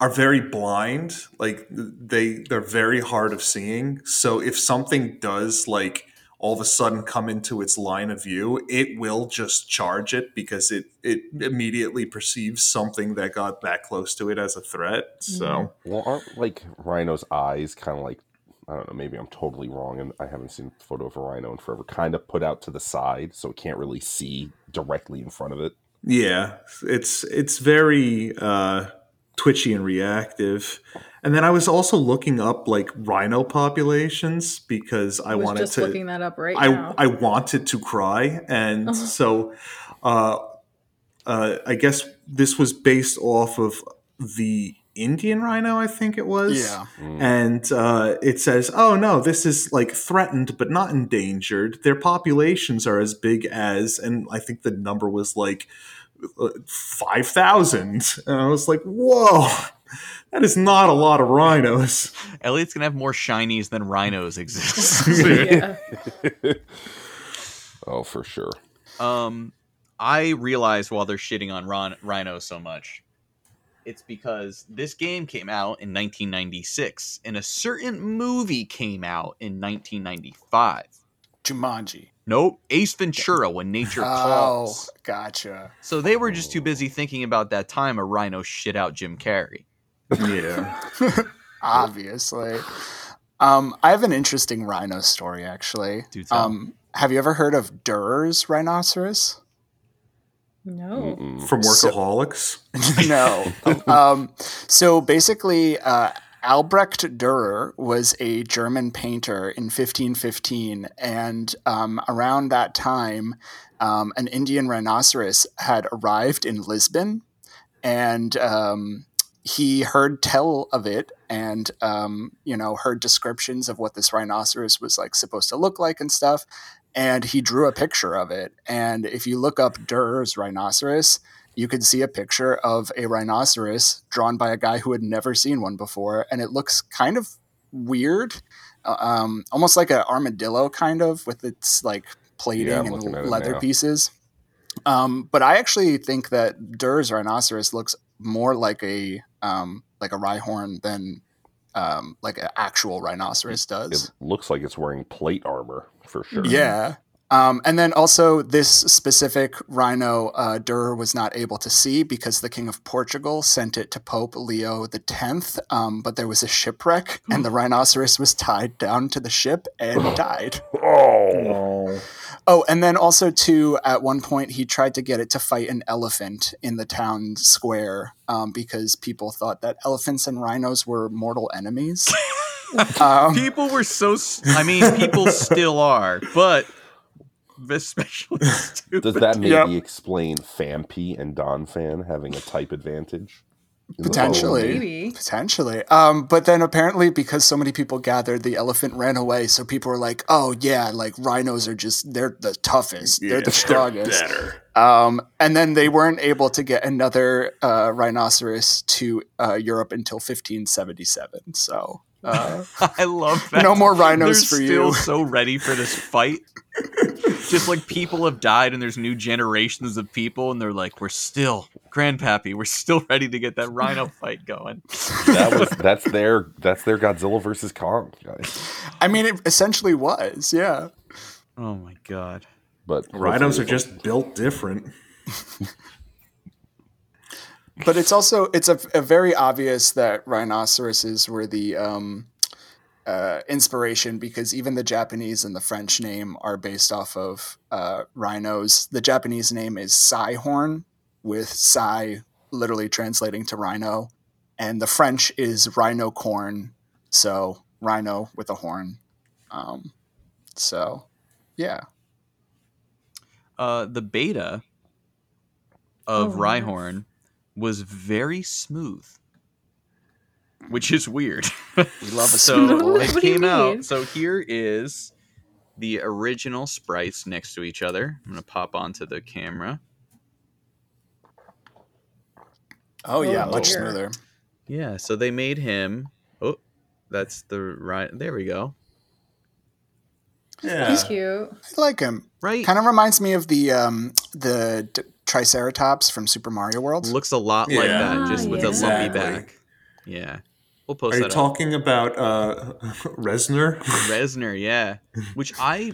Speaker 2: are very blind. Like they they're very hard of seeing. So if something does like all of a sudden come into its line of view, it will just charge it because it it immediately perceives something that got that close to it as a threat. So
Speaker 4: Well, aren't like rhino's eyes kind of like I don't know? Maybe I'm totally wrong, and I haven't seen a photo of a rhino in forever. Kind of put out to the side, so it can't really see directly in front of it.
Speaker 2: Yeah, it's it's very uh, twitchy and reactive. And then I was also looking up like rhino populations because I,
Speaker 3: I
Speaker 2: wanted
Speaker 3: just
Speaker 2: to
Speaker 3: looking that up right
Speaker 2: I
Speaker 3: now.
Speaker 2: I wanted to cry, and
Speaker 3: Uh-huh.
Speaker 2: so uh, uh, I guess this was based off of the Indian rhino, I think it was.
Speaker 5: Yeah.
Speaker 4: Mm.
Speaker 2: And uh, it says, "Oh no, this is like threatened but not endangered. Their populations are as big as, and I think the number was like uh, five thousand. And I was like, "Whoa, that is not a lot of rhinos." [LAUGHS]
Speaker 1: Elliot's gonna have more shinies than rhinos exist. [LAUGHS] [LAUGHS]
Speaker 4: oh, for sure.
Speaker 1: um, I realized while they're shitting on Ron- rhinos so much, it's because this game came out in 1996, and a certain movie came out in 1995.
Speaker 5: Jumanji.
Speaker 1: Nope, Ace Ventura: When Nature
Speaker 5: Oh,
Speaker 1: Calls.
Speaker 5: gotcha.
Speaker 1: So they were just too busy thinking about that time a rhino shit out Jim Carrey.
Speaker 2: Yeah. [LAUGHS]
Speaker 5: Obviously. Um, I have an interesting rhino story, actually.
Speaker 1: Do tell.
Speaker 5: Um, have you ever heard of Durer's rhinoceros?
Speaker 3: No.
Speaker 4: Mm-mm.
Speaker 2: From
Speaker 5: So-
Speaker 2: workaholics. [LAUGHS]
Speaker 5: no. um, so basically, uh, Albrecht Dürer was a German painter in 1515, and um, around that time, um, an Indian rhinoceros had arrived in Lisbon, and um, he heard tell of it, and um, you know heard descriptions of what this rhinoceros was like supposed to look like and stuff. And he drew a picture of it. And if you look up Durer's rhinoceros, you can see a picture of a rhinoceros drawn by a guy who had never seen one before, and it looks kind of weird, uh, um, almost like an armadillo, kind of with its like plating
Speaker 4: Yeah, I'm looking at
Speaker 5: and leather pieces. Um, but I actually think that Durer's rhinoceros looks more like a um, like a rhyhorn than um, like an actual rhinoceros does.
Speaker 4: It looks like it's wearing plate armor for sure.
Speaker 5: Yeah. Um, and then also, this specific rhino, uh, Durer was not able to see because the King of Portugal sent it to Pope Leo X. Um, but there was a shipwreck, and [GASPS] the rhinoceros was tied down to the ship and [GASPS] died.
Speaker 4: Oh,
Speaker 2: Oh.
Speaker 5: And then also, too, at one point, he tried to get it to fight an elephant in the town square um, because people thought that elephants and rhinos were mortal enemies. [LAUGHS] um,
Speaker 1: People were so—I mean, people [LAUGHS] still are, but especially stupid.
Speaker 4: does that maybe
Speaker 5: Yep.
Speaker 4: explain Phanpy and Donphan having a type advantage?
Speaker 5: Potentially.
Speaker 3: Maybe.
Speaker 5: Potentially. Um, but then apparently because so many people gathered, the elephant ran away. So people were like, oh, yeah, like rhinos are just, they're the toughest. they're the strongest.
Speaker 2: better.
Speaker 5: Um, and then they weren't able to get another uh, rhinoceros to uh, Europe until 1577. So Uh, [LAUGHS]
Speaker 1: I love that.
Speaker 5: no more rhinos
Speaker 1: They're
Speaker 5: for
Speaker 1: still
Speaker 5: you.
Speaker 1: so ready for this fight. [LAUGHS] Just like people have died and there's new generations of people, and they're like, we're still, Grandpappy, we're still ready to get that rhino [LAUGHS] fight going.
Speaker 4: That was that's their that's their Godzilla versus Kong, guys.
Speaker 5: I mean, it essentially was, yeah.
Speaker 1: Oh my god.
Speaker 4: But
Speaker 2: Rhinos are just built different.
Speaker 5: But it's also it's a, a very obvious that rhinoceroses were the um, uh, inspiration because even the Japanese and the French name are based off of uh, rhinos. The Japanese name is sai horn, with Sai literally translating to rhino, and the French is rhino corn, so rhino with a horn. Um, so, yeah.
Speaker 1: Uh, the beta of
Speaker 3: Oh, nice.
Speaker 1: Rhyhorn was very smooth, which is weird. [LAUGHS]
Speaker 5: We love a
Speaker 1: so
Speaker 5: boy.
Speaker 1: it
Speaker 3: What do you
Speaker 1: came out. So here is the original sprites next to each other. I'm gonna pop onto the camera.
Speaker 5: Oh yeah,
Speaker 3: Oh,
Speaker 5: much
Speaker 3: dear.
Speaker 5: smoother.
Speaker 1: Yeah, so they made him. Oh, that's the right. There we go.
Speaker 2: Yeah.
Speaker 3: He's cute.
Speaker 5: I like him.
Speaker 1: Right.
Speaker 5: Kind of reminds me of the um, the d- Triceratops from Super Mario World.
Speaker 1: looks a lot like that, just with
Speaker 3: yeah.
Speaker 1: a lumpy
Speaker 2: Exactly.
Speaker 1: back. Yeah, we'll post
Speaker 2: Are you
Speaker 1: up.
Speaker 2: talking about uh, [LAUGHS] Resner?
Speaker 1: Resner, [LAUGHS] yeah, [LAUGHS] which I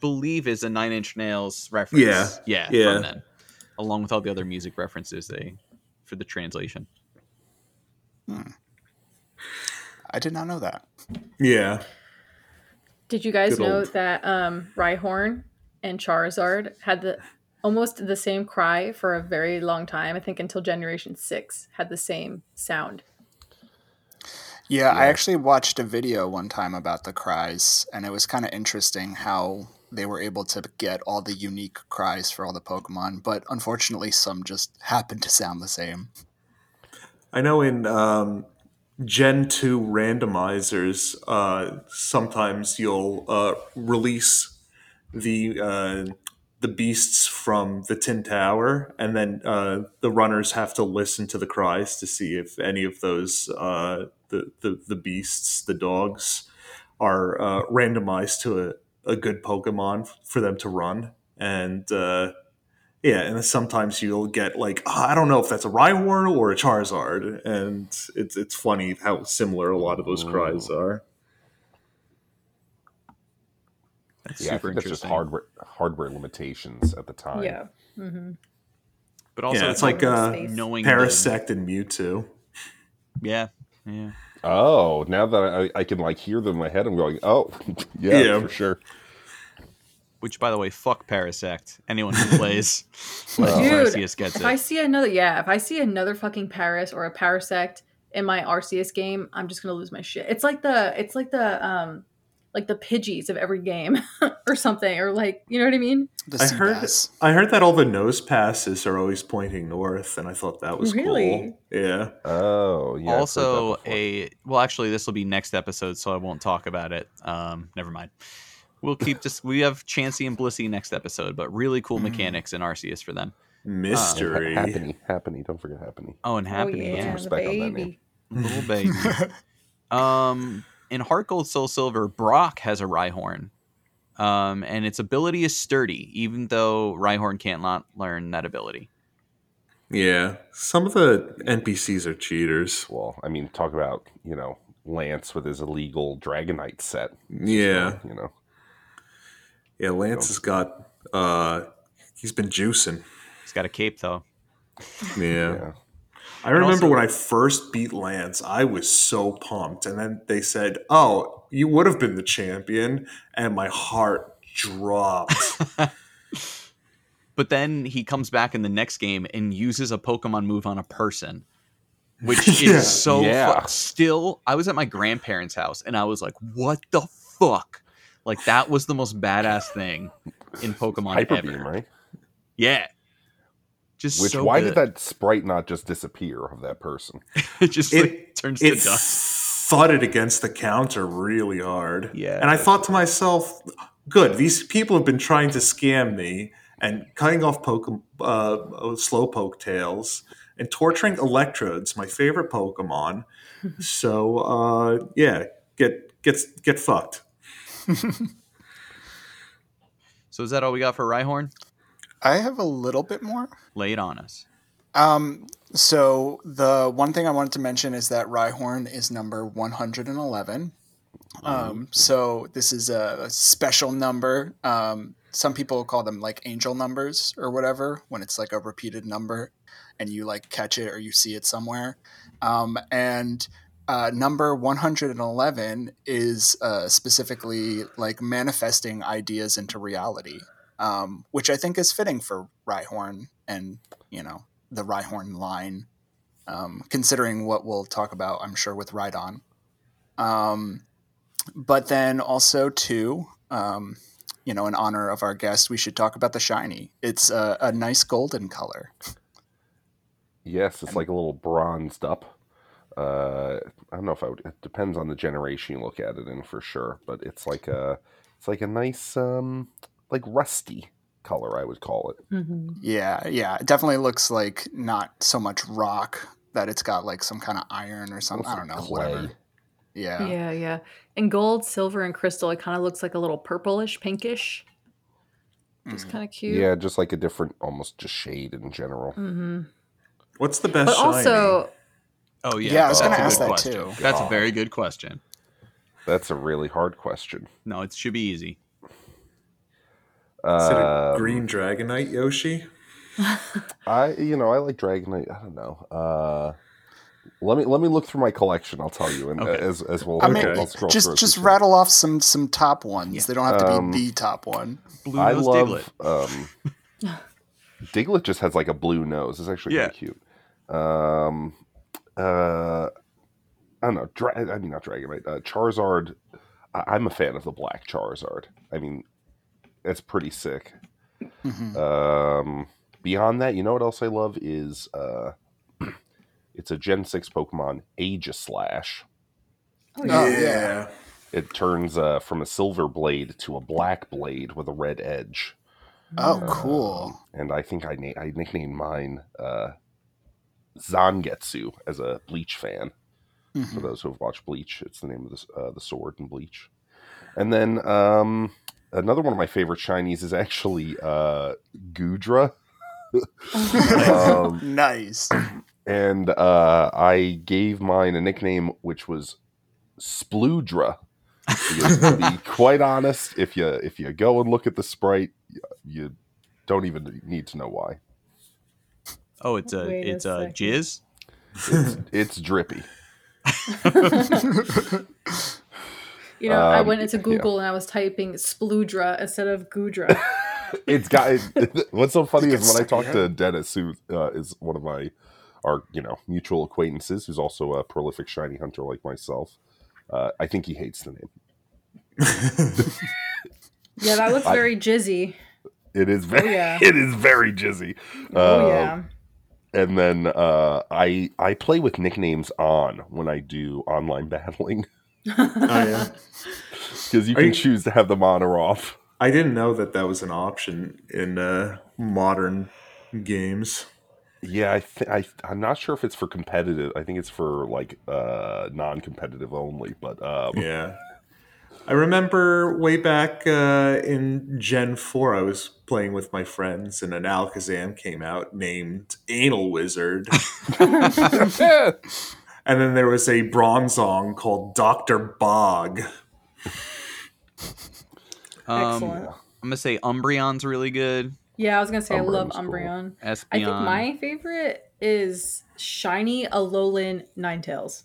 Speaker 1: believe is a Nine Inch Nails reference.
Speaker 2: Yeah,
Speaker 1: yeah,
Speaker 2: yeah.
Speaker 1: From them, along with all the other music references they for the translation. Hmm.
Speaker 5: I did not know that.
Speaker 2: yeah.
Speaker 3: Did you guys
Speaker 2: Good
Speaker 3: know
Speaker 2: old-
Speaker 3: that um, Rhyhorn and Charizard had the almost the same cry for a very long time? I think until Generation Six had the same sound.
Speaker 5: Yeah, I actually watched a video one time about the cries, and it was kind of interesting how they were able to get all the unique cries for all the Pokemon, but unfortunately, some just [LAUGHS] happened to sound the same.
Speaker 2: I know in um, Gen 2 randomizers, uh, sometimes you'll uh, release the uh, the beasts from the Tin Tower, and then uh, the runners have to listen to the cries to see if any of those uh, the, the the beasts, the dogs, are uh, randomized to a, a good Pokemon for them to run, and uh, yeah, and sometimes you'll get like "Ah, I don't know if that's a Rhyhorn or a Charizard, and it's it's funny how similar a lot of those cries are.
Speaker 1: That's
Speaker 4: Yeah, I
Speaker 1: super
Speaker 4: think that's just hardware hardware limitations at the time.
Speaker 3: Yeah. hmm
Speaker 1: but also
Speaker 2: yeah, it's like uh,
Speaker 1: knowing the-
Speaker 2: Parasect and Mewtwo.
Speaker 1: yeah, yeah.
Speaker 4: Oh, now that I, I can like hear them in my head, I'm going, oh, [LAUGHS] yeah,
Speaker 2: Yeah.
Speaker 4: for sure.
Speaker 1: Which, by the way, fuck Parasect. Anyone who plays [LAUGHS]
Speaker 4: Dude,
Speaker 1: Arceus gets
Speaker 3: If I see another, yeah, if I see another fucking Paras or a Parasect in my Arceus game, I'm just gonna lose my shit. It's like the, it's like the, um, like the Pidgeys of every game [LAUGHS] or something, or like, you know what I mean?
Speaker 5: The
Speaker 2: I heard
Speaker 5: Seabass.
Speaker 2: I heard that all the Nosepasses are always pointing north, and I thought that was
Speaker 3: Really?
Speaker 2: cool. Yeah.
Speaker 4: Oh, yeah. I've heard that
Speaker 1: also, a well, actually, this will be next episode, so I won't talk about it. Um, never mind. We'll keep just we have Chansey and Blissey next episode, but really cool
Speaker 2: Hmm.
Speaker 1: mechanics in Arceus for them.
Speaker 2: Mystery.
Speaker 4: Ha- Happiny, Happiny. Don't forget Happiny.
Speaker 1: Oh, and Happy,
Speaker 3: oh,
Speaker 1: yeah,
Speaker 3: yeah,
Speaker 4: Put some
Speaker 3: the
Speaker 4: respect on that
Speaker 3: baby.
Speaker 4: name.
Speaker 1: little baby. [LAUGHS] um, in Heart Gold Soul Silver, Brock has a Rhyhorn. Um, and its ability is sturdy, even though Rhyhorn can't not learn that ability.
Speaker 2: yeah. Some of the NPCs are cheaters.
Speaker 4: Well, I mean, talk about you know Lance with his illegal Dragonite set.
Speaker 2: Yeah.
Speaker 4: you know.
Speaker 2: Yeah, Lance has got uh he's been juicing.
Speaker 1: He's got a cape though.
Speaker 2: Yeah.
Speaker 4: Yeah.
Speaker 2: I remember
Speaker 1: also-
Speaker 2: when I first beat Lance, I was so pumped. And then they said, Oh, you would have been the champion. And my heart dropped. [LAUGHS]
Speaker 1: But then he comes back in the next game and uses a Pokemon move on a person, which [LAUGHS]
Speaker 2: Yeah.
Speaker 1: is so
Speaker 4: Yeah.
Speaker 1: fu- still. I was at my grandparents' house and I was like, "What the fuck?" Like that was the most badass thing in Pokemon
Speaker 4: Hyper
Speaker 1: ever.
Speaker 4: Beam, right?
Speaker 1: Yeah, just
Speaker 4: Which
Speaker 1: so
Speaker 4: why
Speaker 1: good.
Speaker 4: did that sprite not just disappear of that person? [LAUGHS]
Speaker 1: it just
Speaker 2: It-
Speaker 1: like, turns to
Speaker 2: it
Speaker 1: dust?
Speaker 2: thudded against the counter really hard.
Speaker 1: Yeah,
Speaker 2: And I
Speaker 1: that's-
Speaker 2: thought to myself, good, these people have been trying to scam me and cutting off Pokemon, uh, Slowpoke tails. and torturing Electrodes, my favorite Pokemon. [LAUGHS] so uh, yeah, get get get fucked. [LAUGHS]
Speaker 1: So is that all we got for Rhyhorn?
Speaker 5: I have a little bit more.
Speaker 1: Lay it on us.
Speaker 5: Um, so the one thing I wanted to mention is that Rhyhorn is number 111. Um, so this is a, a special number. Um, some people call them like angel numbers or whatever when it's like a repeated number and you like catch it or you see it somewhere. Um, and uh, number 111 is uh, specifically like manifesting ideas into reality, um, which I think is fitting for Rhyhorn and, you know, the Rhyhorn line, um, considering what we'll talk about, I'm sure, with Rhydon. Um, but then also, too, um, you know, in honor of our guest, we should talk about the shiny. It's a, a nice golden color.
Speaker 4: Yes, it's like a little bronzed up. Uh, I don't know if I would. It depends on the generation you look at it in for sure, but it's like a, it's like a nice, um, like rusty color. I would call it.
Speaker 3: Mm-hmm.
Speaker 5: Yeah, yeah. It definitely looks like not so much rock that it's got like some kind of iron or something. I don't know.
Speaker 4: like
Speaker 5: Whatever. Yeah.
Speaker 3: Yeah, yeah. And gold, silver, and crystal, it kind of looks like a little purplish, pinkish. Just
Speaker 5: Mhm.
Speaker 3: kind of cute.
Speaker 4: Yeah, just like a different, almost just shade in general.
Speaker 3: hmm
Speaker 2: What's the best
Speaker 3: But
Speaker 2: shiny?
Speaker 3: also,
Speaker 1: Oh yeah,
Speaker 5: Yeah, I was
Speaker 4: gonna ask that
Speaker 1: question.
Speaker 5: too.
Speaker 1: That's a very good question.
Speaker 4: That's a really hard question.
Speaker 1: No, it should be easy.
Speaker 2: Is it a
Speaker 4: Um,
Speaker 2: green Dragonite Yoshi? [LAUGHS]
Speaker 4: I, you know, I like Dragonite. I don't know. Uh, let me let me look through my collection. I'll tell you, and
Speaker 1: Okay.
Speaker 4: as as we'll,
Speaker 5: I mean,
Speaker 2: Okay.
Speaker 4: I'll scroll
Speaker 5: just just
Speaker 4: through.
Speaker 5: rattle off some some top ones.
Speaker 1: Yeah.
Speaker 5: They don't have to
Speaker 4: Um,
Speaker 5: be the top one.
Speaker 1: Blue
Speaker 4: I
Speaker 1: nose
Speaker 4: love
Speaker 1: Diglett.
Speaker 4: um, Diglett. Just has like a blue nose. It's actually
Speaker 1: Yeah.
Speaker 4: cute. Um, uh, I don't know. Dra- I mean, not Dragonite. Uh, Charizard. I- I'm a fan of the black Charizard. I mean, it's pretty sick.
Speaker 5: Mhm.
Speaker 4: Um, beyond that, you know what else I love is uh, [CLEARS THROAT] it's a Gen Six Pokemon, Aegislash.
Speaker 3: oh,
Speaker 5: Oh,
Speaker 3: yeah.
Speaker 5: yeah.
Speaker 4: It turns uh, from a silver blade to a black blade with a red edge.
Speaker 5: Oh,
Speaker 3: Mm.
Speaker 5: cool.
Speaker 4: And I think I, na- I nicknamed mine uh, Zangetsu as a Bleach fan. For
Speaker 5: Mhm.
Speaker 4: those who have watched Bleach, it's the name of the, uh, the sword in Bleach. And then um, another one of my favorite Chinese is actually uh, Goodra. [LAUGHS] um,
Speaker 5: nice.
Speaker 4: and uh, I gave mine a nickname which was Spludra. To be [LAUGHS] quite honest, if you if you go and look at the sprite, you, you don't even need to know why.
Speaker 1: Oh, it's a
Speaker 3: Wait
Speaker 1: it's a
Speaker 3: second.
Speaker 1: jizz.
Speaker 4: It's, it's drippy. [LAUGHS]
Speaker 3: You know, I
Speaker 4: Um,
Speaker 3: went into
Speaker 4: yeah.
Speaker 3: Google and I was typing Spludra instead of Goodra. [LAUGHS]
Speaker 4: It's got. It, [LAUGHS] what's so funny is when I
Speaker 5: gets
Speaker 4: talked to Dennis, who uh, is one of my our you know mutual acquaintances, who's also a prolific shiny hunter like myself. Uh, I think he hates the name. [LAUGHS]
Speaker 3: yeah, that looks
Speaker 4: I-
Speaker 3: very jizzy.
Speaker 4: It is very.
Speaker 3: yeah.
Speaker 4: It is very jizzy.
Speaker 3: Oh
Speaker 4: Uh,
Speaker 3: yeah.
Speaker 4: and then uh, I I play with nicknames on when I do online battling
Speaker 2: oh yeah. [LAUGHS]
Speaker 4: because you
Speaker 2: Are
Speaker 4: can
Speaker 2: you-
Speaker 4: choose to have them on or off.
Speaker 2: I didn't know that that was an option in uh, modern games.
Speaker 4: Yeah, I, th- I I'm not sure if it's for competitive. I think it's for like uh, non-competitive only. But um,
Speaker 2: Yeah. I remember way back uh, in Gen 4, I was playing with my friends, and an Alakazam came out named Anal Wizard. [LAUGHS] [LAUGHS] and then there was a Bronzong called Dr. Bog.
Speaker 1: Um,
Speaker 3: Excellent.
Speaker 1: I'm gonna say Umbreon's really good.
Speaker 3: Yeah, I was gonna say I love
Speaker 4: Umbreon's cool.
Speaker 3: Umbreon.
Speaker 1: Espeon.
Speaker 3: I think my favorite is shiny Alolan Ninetales.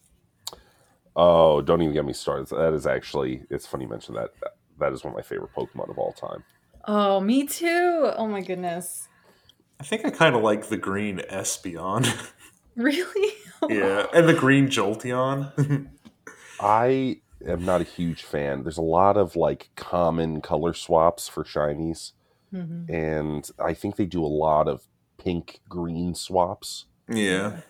Speaker 4: oh, don't even get me started. That is actually. It's funny you mention that. That is one of my favorite Pokemon of all time.
Speaker 3: Oh, me too. Oh my goodness.
Speaker 2: I think I kind of like the green Espeon. [LAUGHS]
Speaker 3: Really? [LAUGHS]
Speaker 2: yeah, and the green Jolteon. [LAUGHS]
Speaker 4: I am not a huge fan. There's a lot of like common color swaps for shinies,
Speaker 3: Mhm.
Speaker 4: and I think they do a lot of pink green swaps.
Speaker 2: yeah.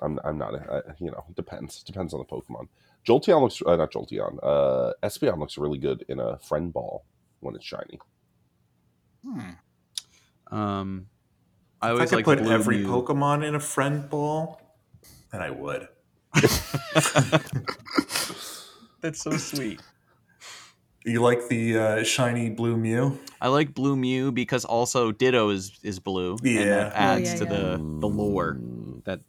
Speaker 4: I'm I'm not a, I, you know depends depends on the Pokemon. Jolteon looks uh, not Jolteon. Uh, Espeon looks really good in a friend ball when it's shiny.
Speaker 5: Hmm.
Speaker 1: Um, I
Speaker 2: If I
Speaker 1: always
Speaker 2: could
Speaker 1: like
Speaker 2: put
Speaker 1: Blue
Speaker 2: every
Speaker 1: Mew.
Speaker 2: Pokemon in a friend ball, then I would. [LAUGHS]
Speaker 1: That's so sweet.
Speaker 2: You like the uh, shiny blue Mew?
Speaker 1: I like Blue Mew because also Ditto is is blue. and
Speaker 2: Yeah.
Speaker 1: that adds
Speaker 3: Oh, yeah,
Speaker 1: to
Speaker 3: yeah.
Speaker 1: the the lore that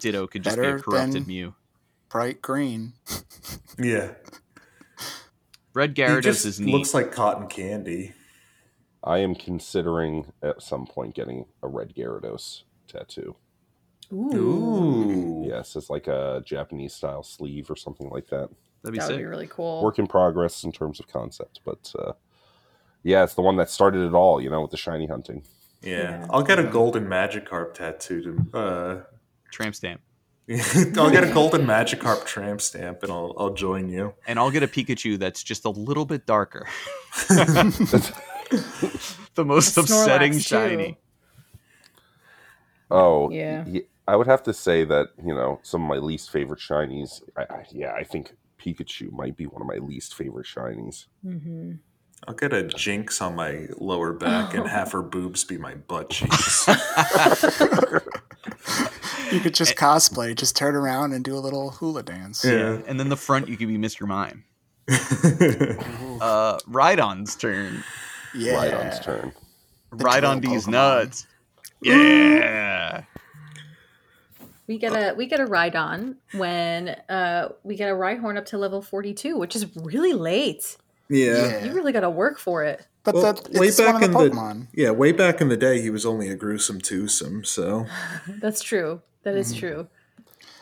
Speaker 1: Ditto could just be a corrupted
Speaker 5: than-
Speaker 1: Mew.
Speaker 5: Bright green.
Speaker 2: Yeah.
Speaker 1: Red
Speaker 2: He
Speaker 1: Gyarados
Speaker 2: just
Speaker 1: is neat.
Speaker 2: looks like cotton candy.
Speaker 4: I am considering at some point getting a red Gyarados tattoo.
Speaker 3: Ooh,
Speaker 2: Ooh.
Speaker 4: Yes, it's like a Japanese style sleeve or something like that.
Speaker 1: That'd be
Speaker 3: that would
Speaker 1: sick.
Speaker 3: be really cool.
Speaker 4: Work in progress in terms of concept, but uh, yeah, it's the one that started it all. You know, with the shiny hunting.
Speaker 2: Yeah.
Speaker 3: Yeah.
Speaker 2: I'll get a golden Magikarp tattoo to uh
Speaker 1: Tramp stamp. [LAUGHS]
Speaker 2: I'll get a golden Magikarp tramp stamp and I'll I'll join you.
Speaker 1: And I'll get a Pikachu that's just a little bit darker. [LAUGHS] [LAUGHS] [LAUGHS] the most
Speaker 3: A
Speaker 1: upsetting
Speaker 3: Snorlax, too.
Speaker 1: shiny.
Speaker 4: Oh,
Speaker 3: Yeah.
Speaker 4: I would have to say that you know some of my least favorite shinies. I, I, yeah, I think Pikachu might be one of my least favorite shinies.
Speaker 3: hmm
Speaker 2: I'll get a Jynx on my lower back and have her boobs be my butt cheeks. [LAUGHS]
Speaker 5: You could just cosplay, just turn around and do a little hula dance.
Speaker 2: Yeah.
Speaker 1: And then the front, you could be Mr. Mime. [LAUGHS] Uh, Rhydon's turn.
Speaker 5: Yeah.
Speaker 4: Rhydon's turn.
Speaker 5: The
Speaker 1: Ride on these
Speaker 5: Pokemon.
Speaker 1: nuts. Yeah.
Speaker 3: We get a we get a Rhydon when uh we get a Rhyhorn up to level forty two, which is really late.
Speaker 2: yeah.
Speaker 3: You really got to work for it.
Speaker 5: But
Speaker 2: Well,
Speaker 5: that
Speaker 2: way
Speaker 5: it's one
Speaker 2: back
Speaker 5: of the
Speaker 2: in the yeah, way back in the day, he was only a gruesome twosome. So [LAUGHS]
Speaker 3: That's true. That is
Speaker 5: Mhm.
Speaker 3: true.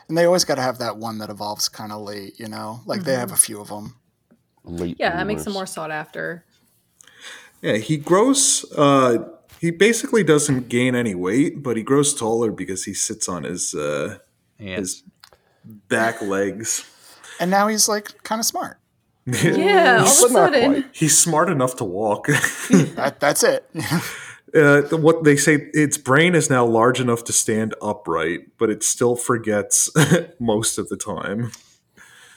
Speaker 5: And they always got to have that one that evolves kind of late, you know? Like they
Speaker 3: Mm-hmm.
Speaker 5: have a few of them.
Speaker 4: Late
Speaker 3: Yeah, that makes them more sought after.
Speaker 2: Yeah, he grows. Uh, he basically doesn't gain any weight, but he grows taller because he sits on his uh,
Speaker 1: Yeah.
Speaker 2: his back legs.
Speaker 5: And now he's like kind of smart. [LAUGHS]
Speaker 3: Yeah, all of a sudden.
Speaker 2: He's smart enough to walk. [LAUGHS]
Speaker 5: That, that's it. [LAUGHS]
Speaker 2: Uh, what they say, its brain is now large enough to stand upright, but it still forgets most of the time.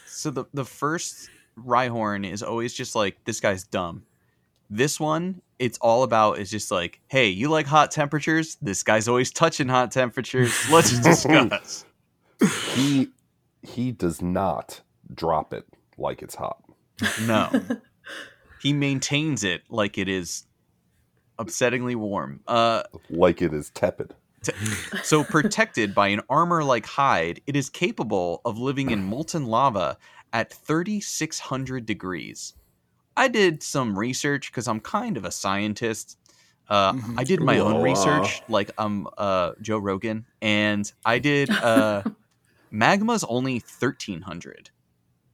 Speaker 1: So the the first Rhyhorn is always just like this guy's dumb. This one, it's all about is just like, hey, you like hot temperatures? This guy's always touching hot temperatures. Let's [LAUGHS] discuss.
Speaker 4: he he does not drop it like it's hot.
Speaker 1: No, [LAUGHS] he maintains it like it is upsettingly warm. Uh,
Speaker 4: Like it is tepid.
Speaker 1: so protected by an armor-like hide, it is capable of living in molten lava at 3600 degrees. I did some research because I'm kind of a scientist. Uh,
Speaker 5: Mhm.
Speaker 1: I did my
Speaker 2: Ooh,
Speaker 1: own research, like I'm um uh Joe Rogan, and I did [LAUGHS] uh magma's only 1300.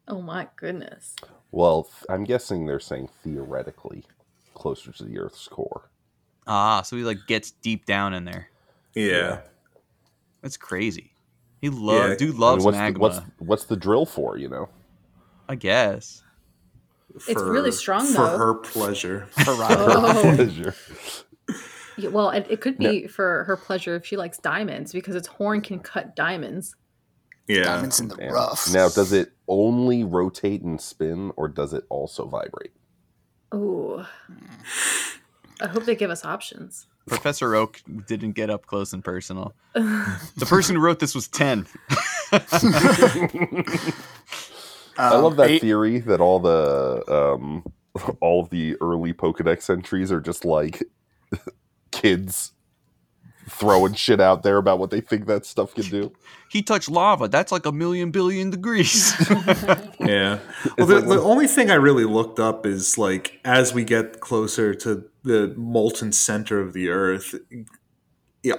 Speaker 3: Oh my goodness.
Speaker 4: Well, I'm guessing they're saying theoretically closer to the Earth's core.
Speaker 1: Ah, so he like gets deep down in there.
Speaker 2: Yeah.
Speaker 1: That's crazy. He loves
Speaker 2: Yeah.
Speaker 1: dude
Speaker 4: I mean,
Speaker 1: loves
Speaker 4: what's,
Speaker 1: magma.
Speaker 4: the, what's what's the drill for? You know,
Speaker 1: I guess.
Speaker 3: It's really strong, though.
Speaker 2: for
Speaker 3: though.
Speaker 2: her pleasure. [LAUGHS]
Speaker 5: For Rhydon.
Speaker 3: Oh. [LAUGHS]
Speaker 4: pleasure.
Speaker 3: Yeah, well, it, it could be for her pleasure if she likes diamonds because its horn can cut diamonds.
Speaker 2: Yeah.
Speaker 5: Diamonds in the
Speaker 4: Man.
Speaker 5: rough.
Speaker 4: Now, does it only rotate and spin, or does it also vibrate?
Speaker 3: Ooh. I hope they give us options.
Speaker 1: Professor Oak didn't get up close and personal. [LAUGHS] The person who wrote this was 10.
Speaker 4: I
Speaker 5: Um,
Speaker 4: love that
Speaker 5: eight-
Speaker 4: theory that all the um, [LAUGHS] all of the early Pokedex entries are just like [LAUGHS] kids throwing shit out there about what they think that stuff can do.
Speaker 1: He touched lava. That's like a million billion degrees. [LAUGHS]
Speaker 2: Yeah. Well, the,
Speaker 4: like
Speaker 2: the only thing I really looked up is like as we get closer to the molten center of the Earth,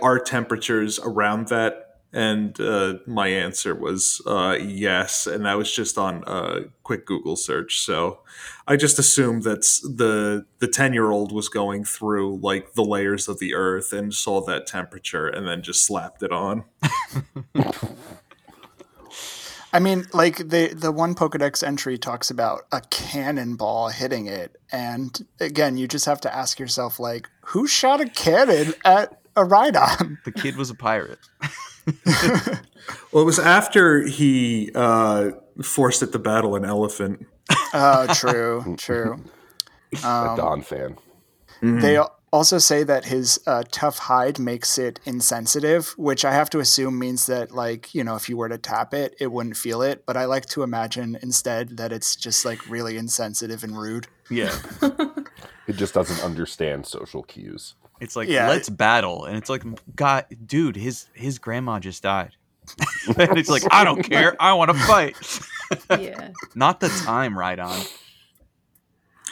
Speaker 2: our temperatures around that? And uh, my answer was uh, yes, and that was just on a quick Google search. So I just assumed that the the ten year old was going through like the layers of the Earth and saw that temperature, and then just slapped it on. [LAUGHS]
Speaker 5: I mean, like the the one Pokedex entry talks about a cannonball hitting it, and again, you just have to ask yourself, like, who shot a cannon at a Rhydon?
Speaker 1: the kid was a pirate. [LAUGHS] [LAUGHS]
Speaker 2: Well, it was after he uh, forced it to battle an elephant.
Speaker 5: Oh, [LAUGHS] true, true. [LAUGHS]
Speaker 4: A
Speaker 5: Um,
Speaker 4: Donphan.
Speaker 5: they also say that his uh, tough hide makes it insensitive, which I have to assume means that, like, you know, if you were to tap it, it wouldn't feel it. But I like to imagine instead that it's just like really insensitive and rude.
Speaker 1: Yeah.
Speaker 4: It just doesn't understand social cues.
Speaker 1: It's like
Speaker 5: Yeah.
Speaker 1: let's battle, and it's like, God, dude, his his grandma just died, [LAUGHS] [LAUGHS] and it's like I don't care, I want to fight.
Speaker 3: yeah. [LAUGHS]
Speaker 1: Not the time, right on.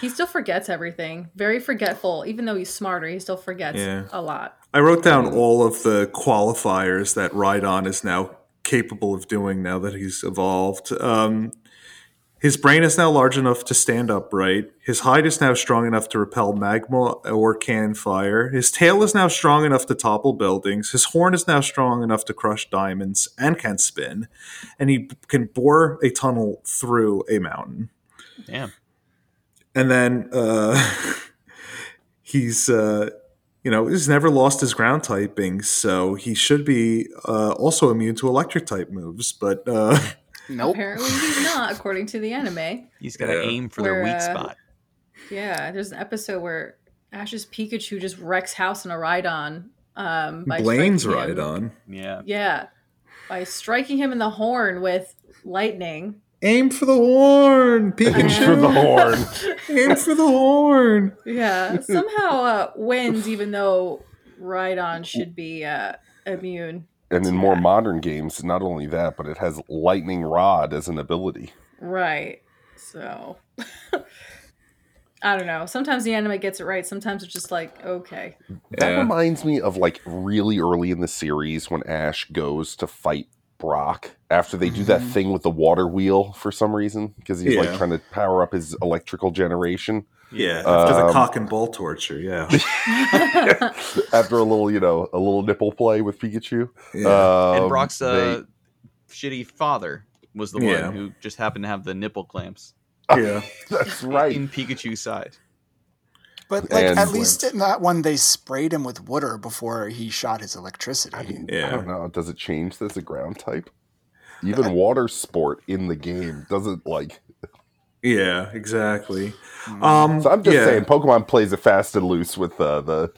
Speaker 3: He still forgets everything. Very forgetful. Even though he's smarter, he still forgets
Speaker 2: Yeah.
Speaker 3: a lot.
Speaker 2: I wrote down all of the qualifiers that Rhydon is now capable of doing now that he's evolved. Um, his brain is now large enough to stand upright. His hide is now strong enough to repel magma or cannon fire. His tail is now strong enough to topple buildings. His horn is now strong enough to crush diamonds and can spin. And he can bore a tunnel through a mountain.
Speaker 1: Damn.
Speaker 2: and then uh, [LAUGHS] he's uh, you know he's never lost his ground typing, so he should be uh, also immune to electric type moves. But uh, [LAUGHS]
Speaker 5: Nope.
Speaker 3: Apparently, he's not, according to the anime.
Speaker 1: He's got to
Speaker 2: Yeah.
Speaker 1: aim for their
Speaker 3: Where,
Speaker 1: weak
Speaker 3: uh,
Speaker 1: spot.
Speaker 3: Yeah, there's an episode where Ash's Pikachu just wrecks house in a Rhydon. Um, by
Speaker 2: Blaine's
Speaker 3: striking him.
Speaker 2: Rhydon.
Speaker 1: Yeah.
Speaker 3: Yeah, by striking him in the horn with lightning.
Speaker 2: Aim for the horn, Pikachu.
Speaker 4: Aim for the horn. [LAUGHS]
Speaker 2: Aim for the horn.
Speaker 3: Yeah, somehow uh, wins, even though Rhydon should be uh, immune.
Speaker 4: And in more modern games, not only that, but it has lightning rod as an ability.
Speaker 3: Right. So [LAUGHS] I don't know. Sometimes the anime gets it right. Sometimes it's just like, okay.
Speaker 4: That
Speaker 2: Yeah.
Speaker 4: reminds me of like really early in the series when Ash goes to fight Brock after they do that
Speaker 5: Mhm.
Speaker 4: thing with the water wheel for some reason because he's
Speaker 2: Yeah.
Speaker 4: like trying to power up his electrical generation.
Speaker 2: Yeah, after the
Speaker 4: Um,
Speaker 2: cock and ball torture. Yeah, [LAUGHS]
Speaker 4: after a little, you know, a little nipple play with Pikachu.
Speaker 2: yeah.
Speaker 1: and
Speaker 4: Um,
Speaker 1: Brock's uh,
Speaker 4: they-
Speaker 1: shitty father was the
Speaker 2: Yeah.
Speaker 1: one who just happened to have the nipple clamps [LAUGHS]
Speaker 2: yeah.
Speaker 4: that's right.
Speaker 1: in Pikachu's side.
Speaker 5: But like
Speaker 4: And-
Speaker 5: at least in that one, they sprayed him with water before he shot his electricity.
Speaker 4: I, mean,
Speaker 2: Yeah.
Speaker 4: I don't know. Does it change this a ground type? Even water sport in the game doesn't like.
Speaker 2: Yeah, exactly.
Speaker 5: Mm.
Speaker 2: Um,
Speaker 4: So I'm just
Speaker 2: yeah.
Speaker 4: saying, Pokemon plays it fast and loose with uh, the.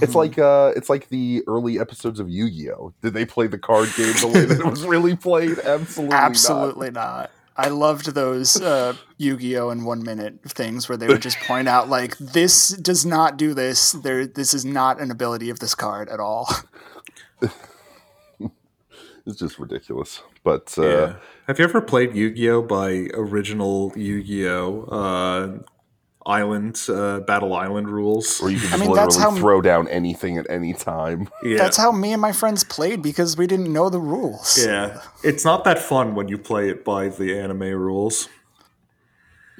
Speaker 4: It's
Speaker 5: Mhm.
Speaker 4: like uh, it's like the early episodes of Yu-Gi-Oh. Did they play the card game the way that it was really played? [LAUGHS] Absolutely, not.
Speaker 5: Absolutely not. I loved those uh, Yu-Gi-Oh! in one minute things where they would just point out like this does not do this. There, this is not an ability of this card at all. [LAUGHS]
Speaker 4: It's just ridiculous. But uh,
Speaker 2: Yeah. Have you ever played Yu-Gi-Oh by original Yu-Gi-Oh uh, Island uh, Battle Island rules?
Speaker 4: or you can
Speaker 5: I mean,
Speaker 4: literally
Speaker 5: how-
Speaker 4: throw down anything at any time. [LAUGHS]
Speaker 2: Yeah.
Speaker 5: That's how me and my friends played because we didn't know the rules.
Speaker 2: yeah. It's not that fun when you play it by the anime rules.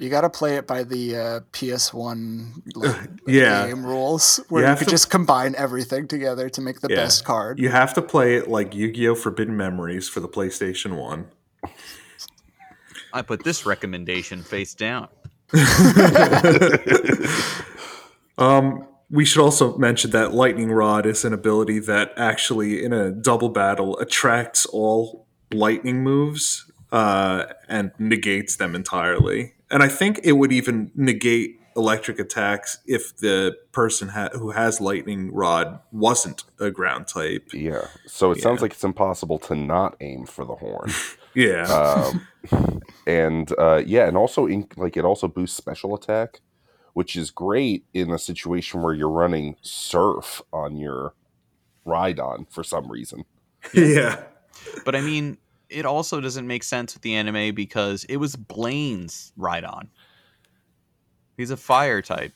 Speaker 5: You got to play it by the uh, PS1 like,
Speaker 2: Yeah.
Speaker 5: game rules, where
Speaker 2: You
Speaker 5: you, could
Speaker 2: to-
Speaker 5: just combine everything together to make the
Speaker 2: Yeah.
Speaker 5: best card.
Speaker 2: You have to play it like Yu-Gi-Oh! Forbidden Memories for the PlayStation 1.
Speaker 1: I put this recommendation face down. [LAUGHS]
Speaker 2: Um, we should also mention that Lightning Rod is an ability that actually, in a double battle, attracts all lightning moves uh, and negates them entirely. And I think it would even negate electric attacks if the person ha- who has Lightning Rod wasn't a ground type.
Speaker 4: Yeah. So it sounds like it's impossible to not aim for the horn. [LAUGHS]
Speaker 2: Yeah.
Speaker 4: um, and uh, yeah, and also in, like it also boosts special attack, which is great in a situation where you're running surf on your Rhydon for some reason.
Speaker 2: yeah.
Speaker 1: But I mean, it also doesn't make sense with the anime because it was Blaine's Rhydon. He's a fire type.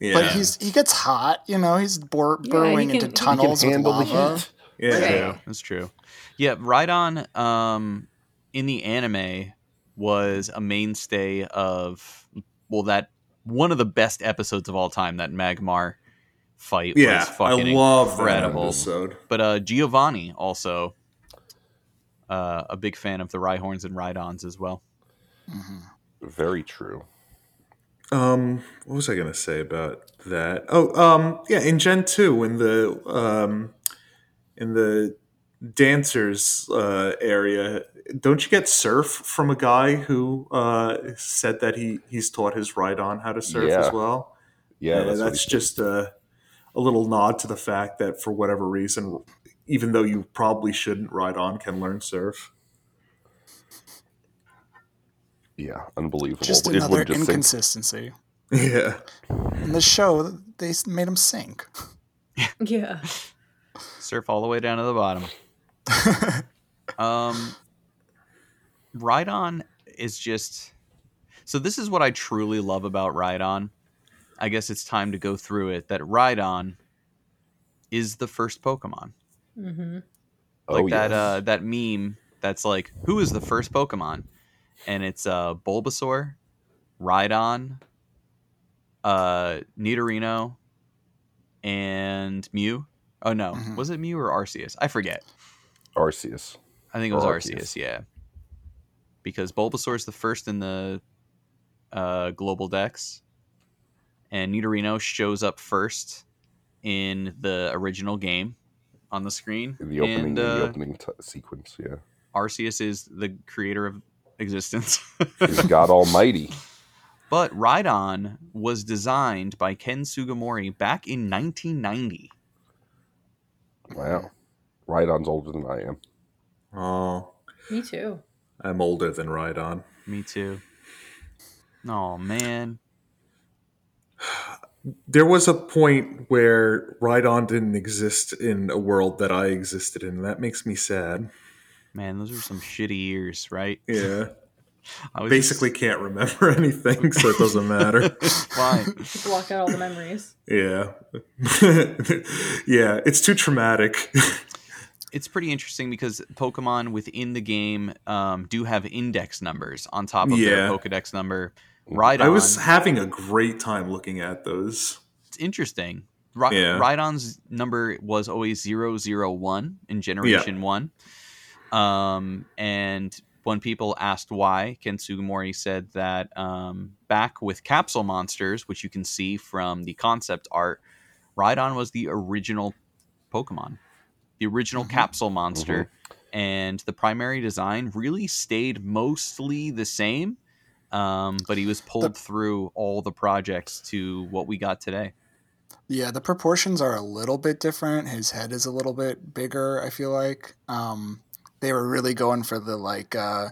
Speaker 2: Yeah.
Speaker 5: But he's he gets hot, you know. He's bor-
Speaker 3: Yeah,
Speaker 5: burrowing
Speaker 3: he can-
Speaker 5: into
Speaker 3: he can
Speaker 5: tunnels with
Speaker 4: handle the
Speaker 5: lava.
Speaker 4: heat.
Speaker 2: yeah.
Speaker 3: Right.
Speaker 1: That's true. Yeah, Rhydon um in the anime was a mainstay of well that one of the best episodes of all time that Magmar fight
Speaker 2: Yeah,
Speaker 1: was
Speaker 2: I
Speaker 1: fucking
Speaker 2: love that
Speaker 1: incredible.
Speaker 2: episode.
Speaker 1: But uh Giovanni also uh, a big fan of the Rhyhorns and Rhydons as well.
Speaker 5: Mhm.
Speaker 4: Very true.
Speaker 2: Um, what was I gonna say about that? Oh, um, yeah, in Gen two, in the um, in the dancers uh, area, don't you get surf from a guy who uh, said that he he's taught his Rhydon how to surf
Speaker 4: Yeah.
Speaker 2: as well?
Speaker 4: Yeah, that's,
Speaker 2: that's just uh, a little nod to the fact that for whatever reason, even though you probably shouldn't, Rhydon, can learn Surf.
Speaker 4: Yeah, unbelievable.
Speaker 5: Just
Speaker 4: It
Speaker 5: another
Speaker 4: just think-
Speaker 5: inconsistency. [LAUGHS]
Speaker 2: Yeah.
Speaker 5: In the show, they made him sink. [LAUGHS]
Speaker 3: Yeah.
Speaker 1: Surf all the way down to the bottom. [LAUGHS] Um, Rhydon is just. So this is what I truly love about Rhydon. I guess it's time to go through it. That Rhydon is the first Pokemon.
Speaker 3: Hmm
Speaker 1: Like
Speaker 4: oh,
Speaker 1: that
Speaker 4: yes.
Speaker 1: uh that meme that's like, who is the first Pokemon? And it's uh Bulbasaur, Rhydon, uh Nidorino, and Mew. Oh no,
Speaker 5: Mhm.
Speaker 1: was it Mew or Arceus? I forget.
Speaker 4: Arceus.
Speaker 1: I think it was
Speaker 4: Or
Speaker 1: Arceus.
Speaker 4: Arceus.
Speaker 1: yeah. Because Bulbasaur is the first in the uh, global dex, and Nidorino shows up first in the original game on the screen.
Speaker 4: In the opening,
Speaker 1: and
Speaker 4: in the
Speaker 1: uh,
Speaker 4: opening t- sequence, yeah.
Speaker 1: Arceus is the creator of existence. [LAUGHS]
Speaker 4: He's [LAUGHS] God Almighty.
Speaker 1: but Rhydon was designed by Ken Sugimori back in 1990.
Speaker 4: Wow. Rhydon's older than I am.
Speaker 2: Oh,
Speaker 3: Me too.
Speaker 2: I'm older than Rhydon.
Speaker 1: Me too. Oh man. [SIGHS] [SIGHS]
Speaker 2: There was a point where Rhydon didn't exist in a world that I existed in. and That makes me sad.
Speaker 1: Man, those are some shitty years, right?
Speaker 2: Yeah. [LAUGHS]
Speaker 1: I was
Speaker 2: Basically, can't remember [LAUGHS] anything, so it doesn't matter. [LAUGHS]
Speaker 1: just- fine.
Speaker 3: Block out all the memories.
Speaker 2: Yeah. yeah, it's too traumatic.
Speaker 1: It's pretty interesting because Pokemon within the game um, do have index numbers on top of their Pokedex number. Rhydon,
Speaker 2: I was having a great time looking at those.
Speaker 1: it's interesting. Ry-
Speaker 2: Yeah.
Speaker 1: Rhydon's number was always 001 in Generation 1. Um, and when people asked why, Ken Sugimori said that um, back with Capsule Monsters, which you can see from the concept art, Rhydon was the original Pokemon, the original
Speaker 5: Mhm.
Speaker 1: Capsule Monster. And the primary design really stayed mostly the same, um, but he was pulled through all the projects to what we got today.
Speaker 5: Yeah, the proportions are a little bit different. His head is a little bit bigger, I feel like. Um, they were really going for the like uh,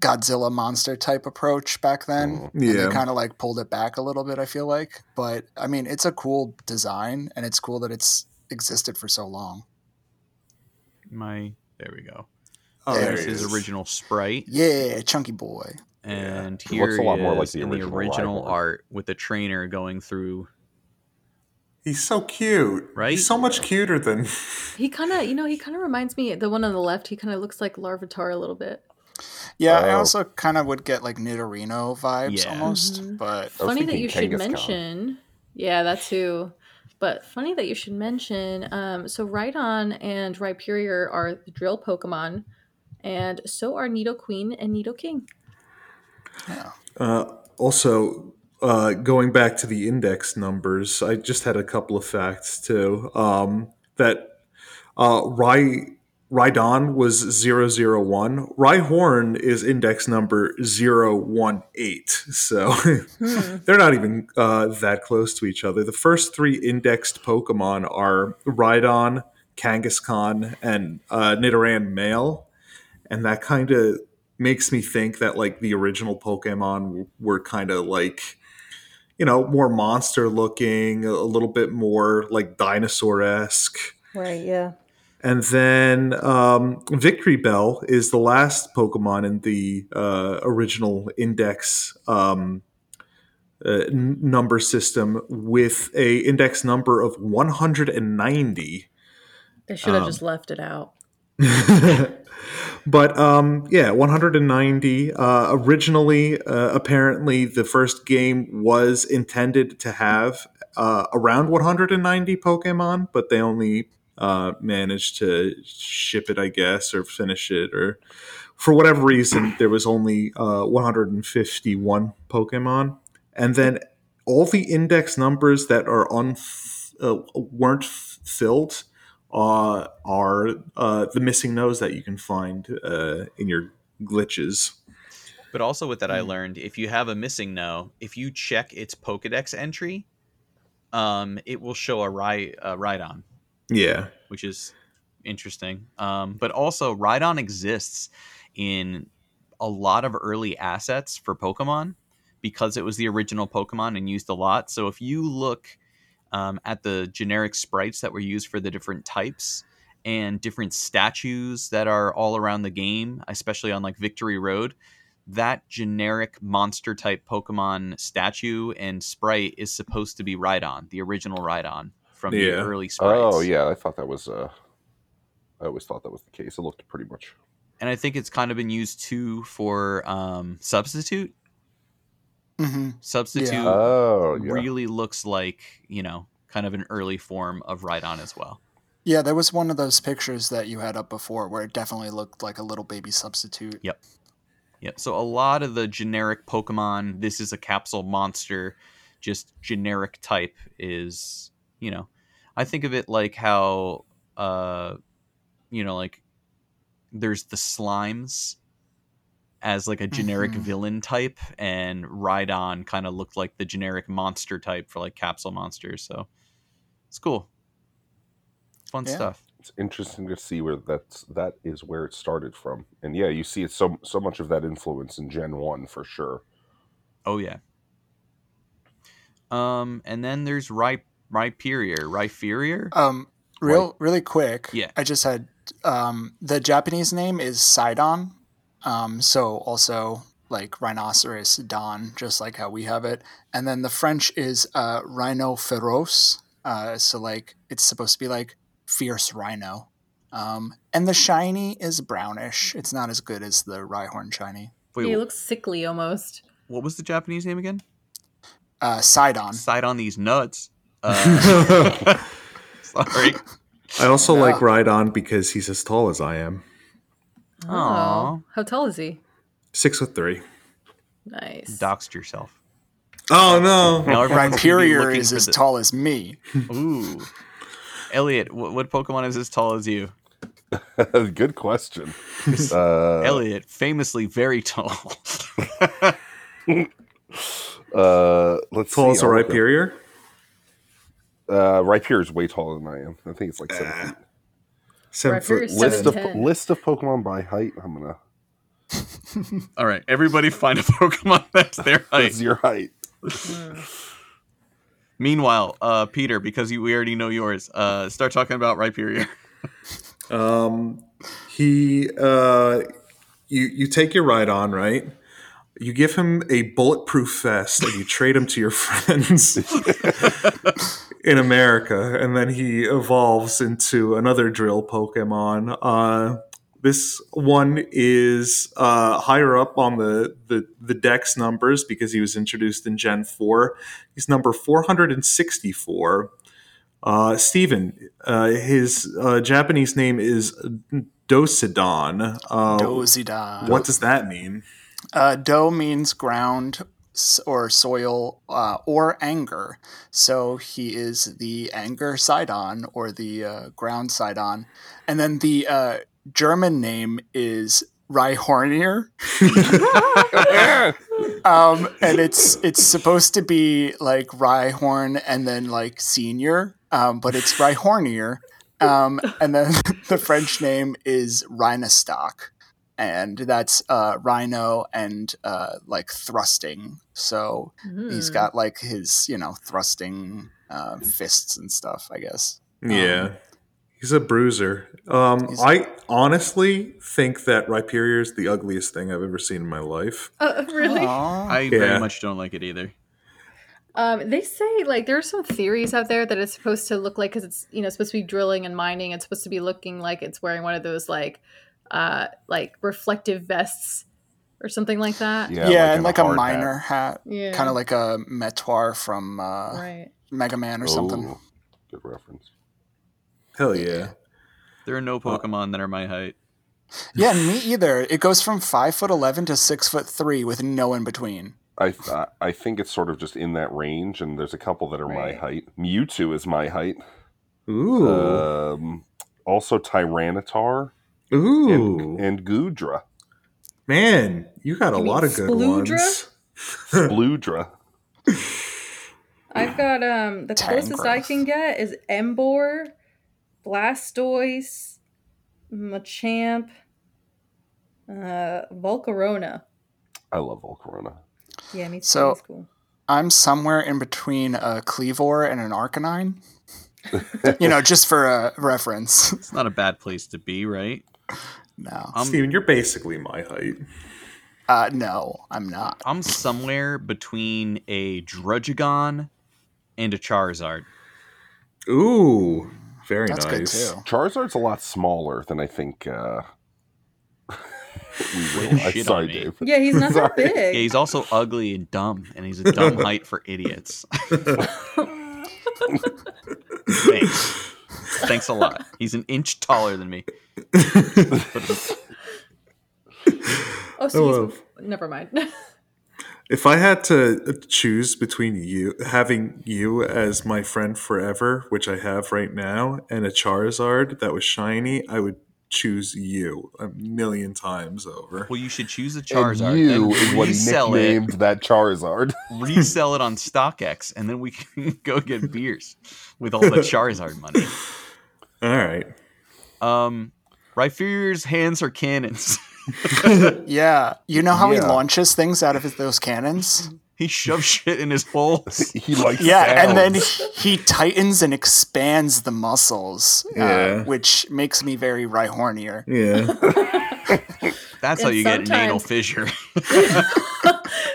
Speaker 5: Godzilla monster type approach back then. And
Speaker 2: Yeah.
Speaker 5: they kind of like pulled it back a little bit, I feel like. But I mean, it's a cool design and it's cool that it's existed for so long.
Speaker 1: My there we go.
Speaker 2: Oh,
Speaker 5: There
Speaker 1: There's
Speaker 2: he
Speaker 1: his
Speaker 2: is.
Speaker 1: original sprite,
Speaker 5: Yeah, chunky boy.
Speaker 1: And
Speaker 4: He
Speaker 1: here
Speaker 4: looks a lot more like the
Speaker 1: in the
Speaker 4: original
Speaker 1: original art with the trainer going through.
Speaker 2: He's so cute.
Speaker 1: Right?
Speaker 2: He's so much cuter than.
Speaker 3: He kind of, you know, he kind of reminds me. The one on the left, he kind of looks like Larvitar a little bit.
Speaker 5: Yeah, I
Speaker 4: Oh.
Speaker 5: also kind of would get like Nidorino vibes
Speaker 1: Yeah.
Speaker 5: almost,
Speaker 3: Mhm.
Speaker 5: but
Speaker 3: Funny that
Speaker 4: thinking
Speaker 3: you should
Speaker 4: Kangaskhan.
Speaker 3: mention. Yeah, that's who. But funny that you should mention. Um, so Rhydon and Rhyperior are the drill Pokemon, and so are Nidoqueen and Nidoking.
Speaker 5: Yeah.
Speaker 2: Uh, also, uh, going back to the index numbers, I just had a couple of facts too. Um, that uh, Rhy Rhydon was 001. Rhyhorn is index number 018. So [LAUGHS] they're not even uh, that close to each other. The first three indexed Pokemon are Rhydon, Kangaskhan, and uh, Nidoran male. And that kind of makes me think that like the original Pokemon were kind of like you know more monster looking, a little bit more like dinosaur esque.
Speaker 3: Right. Yeah.
Speaker 2: And then um, Victreebel is the last Pokemon in the uh, original Index um, uh, n- number system with a index number of 190.
Speaker 3: They should have
Speaker 2: Um,
Speaker 3: just left it out. [LAUGHS] [LAUGHS]
Speaker 2: but um, yeah, 190. Uh, originally, uh, apparently, the first game was intended to have uh, around 190 Pokemon, but they only uh, managed to ship it, I guess, or finish it, or for whatever reason, there was only uh, 151 Pokemon, and then all the index numbers that are un uh, weren't filled uh, are uh, the MissingNos that you can find uh, in your glitches.
Speaker 1: But also with that, I
Speaker 5: Hmm.
Speaker 1: learned if you have a MissingNo, if you check its Pokedex entry, um, it will show a ride uh, Rhydon,
Speaker 2: Yeah.
Speaker 1: which is interesting. Um, but also, Rhydon exists in a lot of early assets for Pokemon because it was the original Pokemon and used a lot. So if you look um, at the generic sprites that were used for the different types and different statues that are all around the game, especially on like Victory Road, that generic monster type Pokemon statue and sprite is supposed to be Rhydon, the original Rhydon from the early sprites.
Speaker 4: Oh yeah, I thought that was. Uh, I always thought that was the case. It looked pretty much.
Speaker 1: And I think it's kind of been used too for um, substitute.
Speaker 5: Hmm
Speaker 1: Substitute
Speaker 5: Yeah.
Speaker 4: Oh yeah.
Speaker 1: really looks like you know kind of an early form of Rhydon as well.
Speaker 5: Yeah, there was one of those pictures that you had up before where it definitely looked like a little baby substitute.
Speaker 1: Yep. Yep. So a lot of the generic Pokemon, this is a capsule monster, just generic type is, you know, I think of it like how, uh, you know, like there's the slimes as like a generic
Speaker 5: Mhm.
Speaker 1: villain type, and Rhydon kind of looked like the generic monster type for like capsule monsters. So it's cool. Fun
Speaker 5: Yeah.
Speaker 1: stuff.
Speaker 4: It's interesting to see where that's that is where it started from, and yeah, you see it so so much of that influence in Gen One for sure.
Speaker 1: Oh yeah. Um, and then there's Rhy Rhyperior. Rhyperior?
Speaker 5: Um, real, really quick.
Speaker 1: Yeah.
Speaker 5: I just had um, the Japanese name is Sidon. Um, so also like rhinoceros don, just like how we have it. And then the French is uh, Rhinoféros. Uh, so like it's supposed to be like fierce rhino. Um, and the shiny is brownish. It's not as good as the Rhyhorn shiny.
Speaker 1: Wait,
Speaker 3: he looks sickly almost.
Speaker 1: what was the Japanese name again?
Speaker 5: Uh, Sidon.
Speaker 1: Side on these nuts. Uh, [LAUGHS] [LAUGHS] sorry.
Speaker 2: I also
Speaker 5: Yeah.
Speaker 2: like Rhydon because he's as tall as I am.
Speaker 1: Aw.
Speaker 3: Oh, how tall is he?
Speaker 2: Six foot three.
Speaker 3: Nice.
Speaker 1: Doxed yourself.
Speaker 2: Oh no.
Speaker 1: Now everyone's gonna be
Speaker 5: Rhyperior
Speaker 1: looking
Speaker 5: is
Speaker 1: for
Speaker 5: as
Speaker 1: the-
Speaker 5: tall as me.
Speaker 1: Ooh. Elliot, what, what Pokemon is as tall as you? [LAUGHS]
Speaker 4: Good question. [LAUGHS] Uh,
Speaker 1: Elliot, famously very tall. [LAUGHS]
Speaker 4: uh, let's
Speaker 2: Tall as
Speaker 4: see.
Speaker 2: a
Speaker 4: I'll look up-
Speaker 2: Rhyperior?
Speaker 4: Uh, Rhyperior is way taller than I am. I think it's like seven
Speaker 2: Ah.
Speaker 4: feet.
Speaker 2: Seven
Speaker 3: Rhyperior's
Speaker 2: foot.
Speaker 3: seven
Speaker 4: List of
Speaker 3: ten.
Speaker 4: list of Pokemon by height. I'm gonna. [LAUGHS]
Speaker 1: All right, everybody find a Pokemon [LAUGHS] that's their height.
Speaker 4: What's your height? [LAUGHS]
Speaker 1: Meanwhile, uh, Peter, because you, we already know yours, uh, start talking about Rhyperior.
Speaker 2: Um, he, uh, you you take your Rhydon right. You give him a bulletproof vest and you trade him to your friends in America, and then he evolves into another drill Pokemon. Uh, this one is uh, higher up on the, the the dex numbers because he was introduced in Gen four. He's number four hundred and sixty four. Uh, Steven, uh, his uh, Japanese name is Dosidon. Uh,
Speaker 5: Dozidon.
Speaker 2: what does that mean?
Speaker 5: Uh, do means ground or soil uh, or anger. So he is the anger Sidon or the uh, ground Sidon. And then the uh, German name is Rihornior. [LAUGHS] [LAUGHS] um, and it's it's supposed to be like Rhyhorn and then like senior, um, but it's Rihornior. Um, and then [LAUGHS] the French name is Rhinastoc and that's uh, Rhino and uh, like thrusting. So he's got like his you know thrusting uh, fists and stuff. I guess.
Speaker 2: Yeah. He's a bruiser. Um,
Speaker 5: He's-
Speaker 2: I honestly think that Rhyperior is the ugliest thing I've ever seen in my life.
Speaker 3: Uh, [LAUGHS] really?
Speaker 5: Aw.
Speaker 1: I
Speaker 2: Yeah.
Speaker 1: very much don't like it either.
Speaker 3: Um, they say like there are some theories out there that it's supposed to look like because it's you know supposed to be drilling and mining. It's supposed to be looking like it's wearing one of those like uh like reflective vests or something like that.
Speaker 5: yeah,
Speaker 4: in
Speaker 5: and like a,
Speaker 4: hard
Speaker 5: miner hat,
Speaker 3: Yeah.
Speaker 5: kind of like a Mettaur from uh,
Speaker 3: right.
Speaker 5: Mega Man or something.
Speaker 4: Good reference.
Speaker 2: Hell yeah.
Speaker 1: There are no Pokemon that are my height.
Speaker 5: Yeah, me either. It goes from five foot eleven to six foot three with no in between.
Speaker 4: I I think it's sort of just in that range, and there's a couple that are my height. Mewtwo is my height.
Speaker 2: Ooh.
Speaker 4: Um, also Tyranitar
Speaker 2: Ooh.
Speaker 4: and, and Goodra,
Speaker 2: Man, you got a
Speaker 3: You
Speaker 2: lot of good
Speaker 3: Sploodra?
Speaker 2: ones.
Speaker 4: Spludra.
Speaker 3: I've got um the closest I can get is Emboar, Blastoise, Machamp, uh, Volcarona.
Speaker 4: I love Volcarona.
Speaker 3: Yeah, me too.
Speaker 5: So-
Speaker 3: cool.
Speaker 5: I'm somewhere in between a Kleavor and an Arcanine. [LAUGHS] you know, just for a reference.
Speaker 1: It's not a bad place to be, right?
Speaker 5: No.
Speaker 1: I'm
Speaker 2: Steven, you're basically my height.
Speaker 5: Uh, no, I'm not.
Speaker 1: I'm somewhere between a Druddigon and a Charizard.
Speaker 2: Ooh, very
Speaker 5: That's good
Speaker 2: nice.
Speaker 5: too.
Speaker 4: Charizard's a lot smaller than I think. Uh, [LAUGHS] we [LAUGHS] will. I'm sorry. Dave.
Speaker 3: Yeah, he's not that big.
Speaker 1: Yeah, he's also ugly and dumb, and he's a dumb [LAUGHS] height for idiots. Thanks. Thanks a lot. He's an inch taller than me. [LAUGHS]
Speaker 3: Oh, so
Speaker 2: Oh,
Speaker 3: he's, never mind. [LAUGHS]
Speaker 2: If I had to uh, choose between you having you as my friend forever, which I have right now, and a Charizard that was shiny, I would choose you a million times over.
Speaker 1: well, you should choose a
Speaker 4: And
Speaker 1: Charizard
Speaker 4: you
Speaker 1: and
Speaker 4: is what he
Speaker 1: resell it,
Speaker 4: that Charizard. [LAUGHS]
Speaker 1: resell it on StockX, and then we can [LAUGHS] go get beers with all the Charizard money.
Speaker 2: All right.
Speaker 1: Um, Rhyperior's hands are cannons. [LAUGHS]
Speaker 5: Yeah, you know how he launches things out of his, those cannons?
Speaker 1: He shoves [LAUGHS] shit in his holes. [LAUGHS]
Speaker 4: he likes
Speaker 5: Yeah, and then
Speaker 4: sounds.
Speaker 5: he tightens and expands the muscles,
Speaker 2: Yeah.
Speaker 5: uh, which makes me very Rhyhornier.
Speaker 2: Yeah. [LAUGHS]
Speaker 1: That's how you get an anal fissure.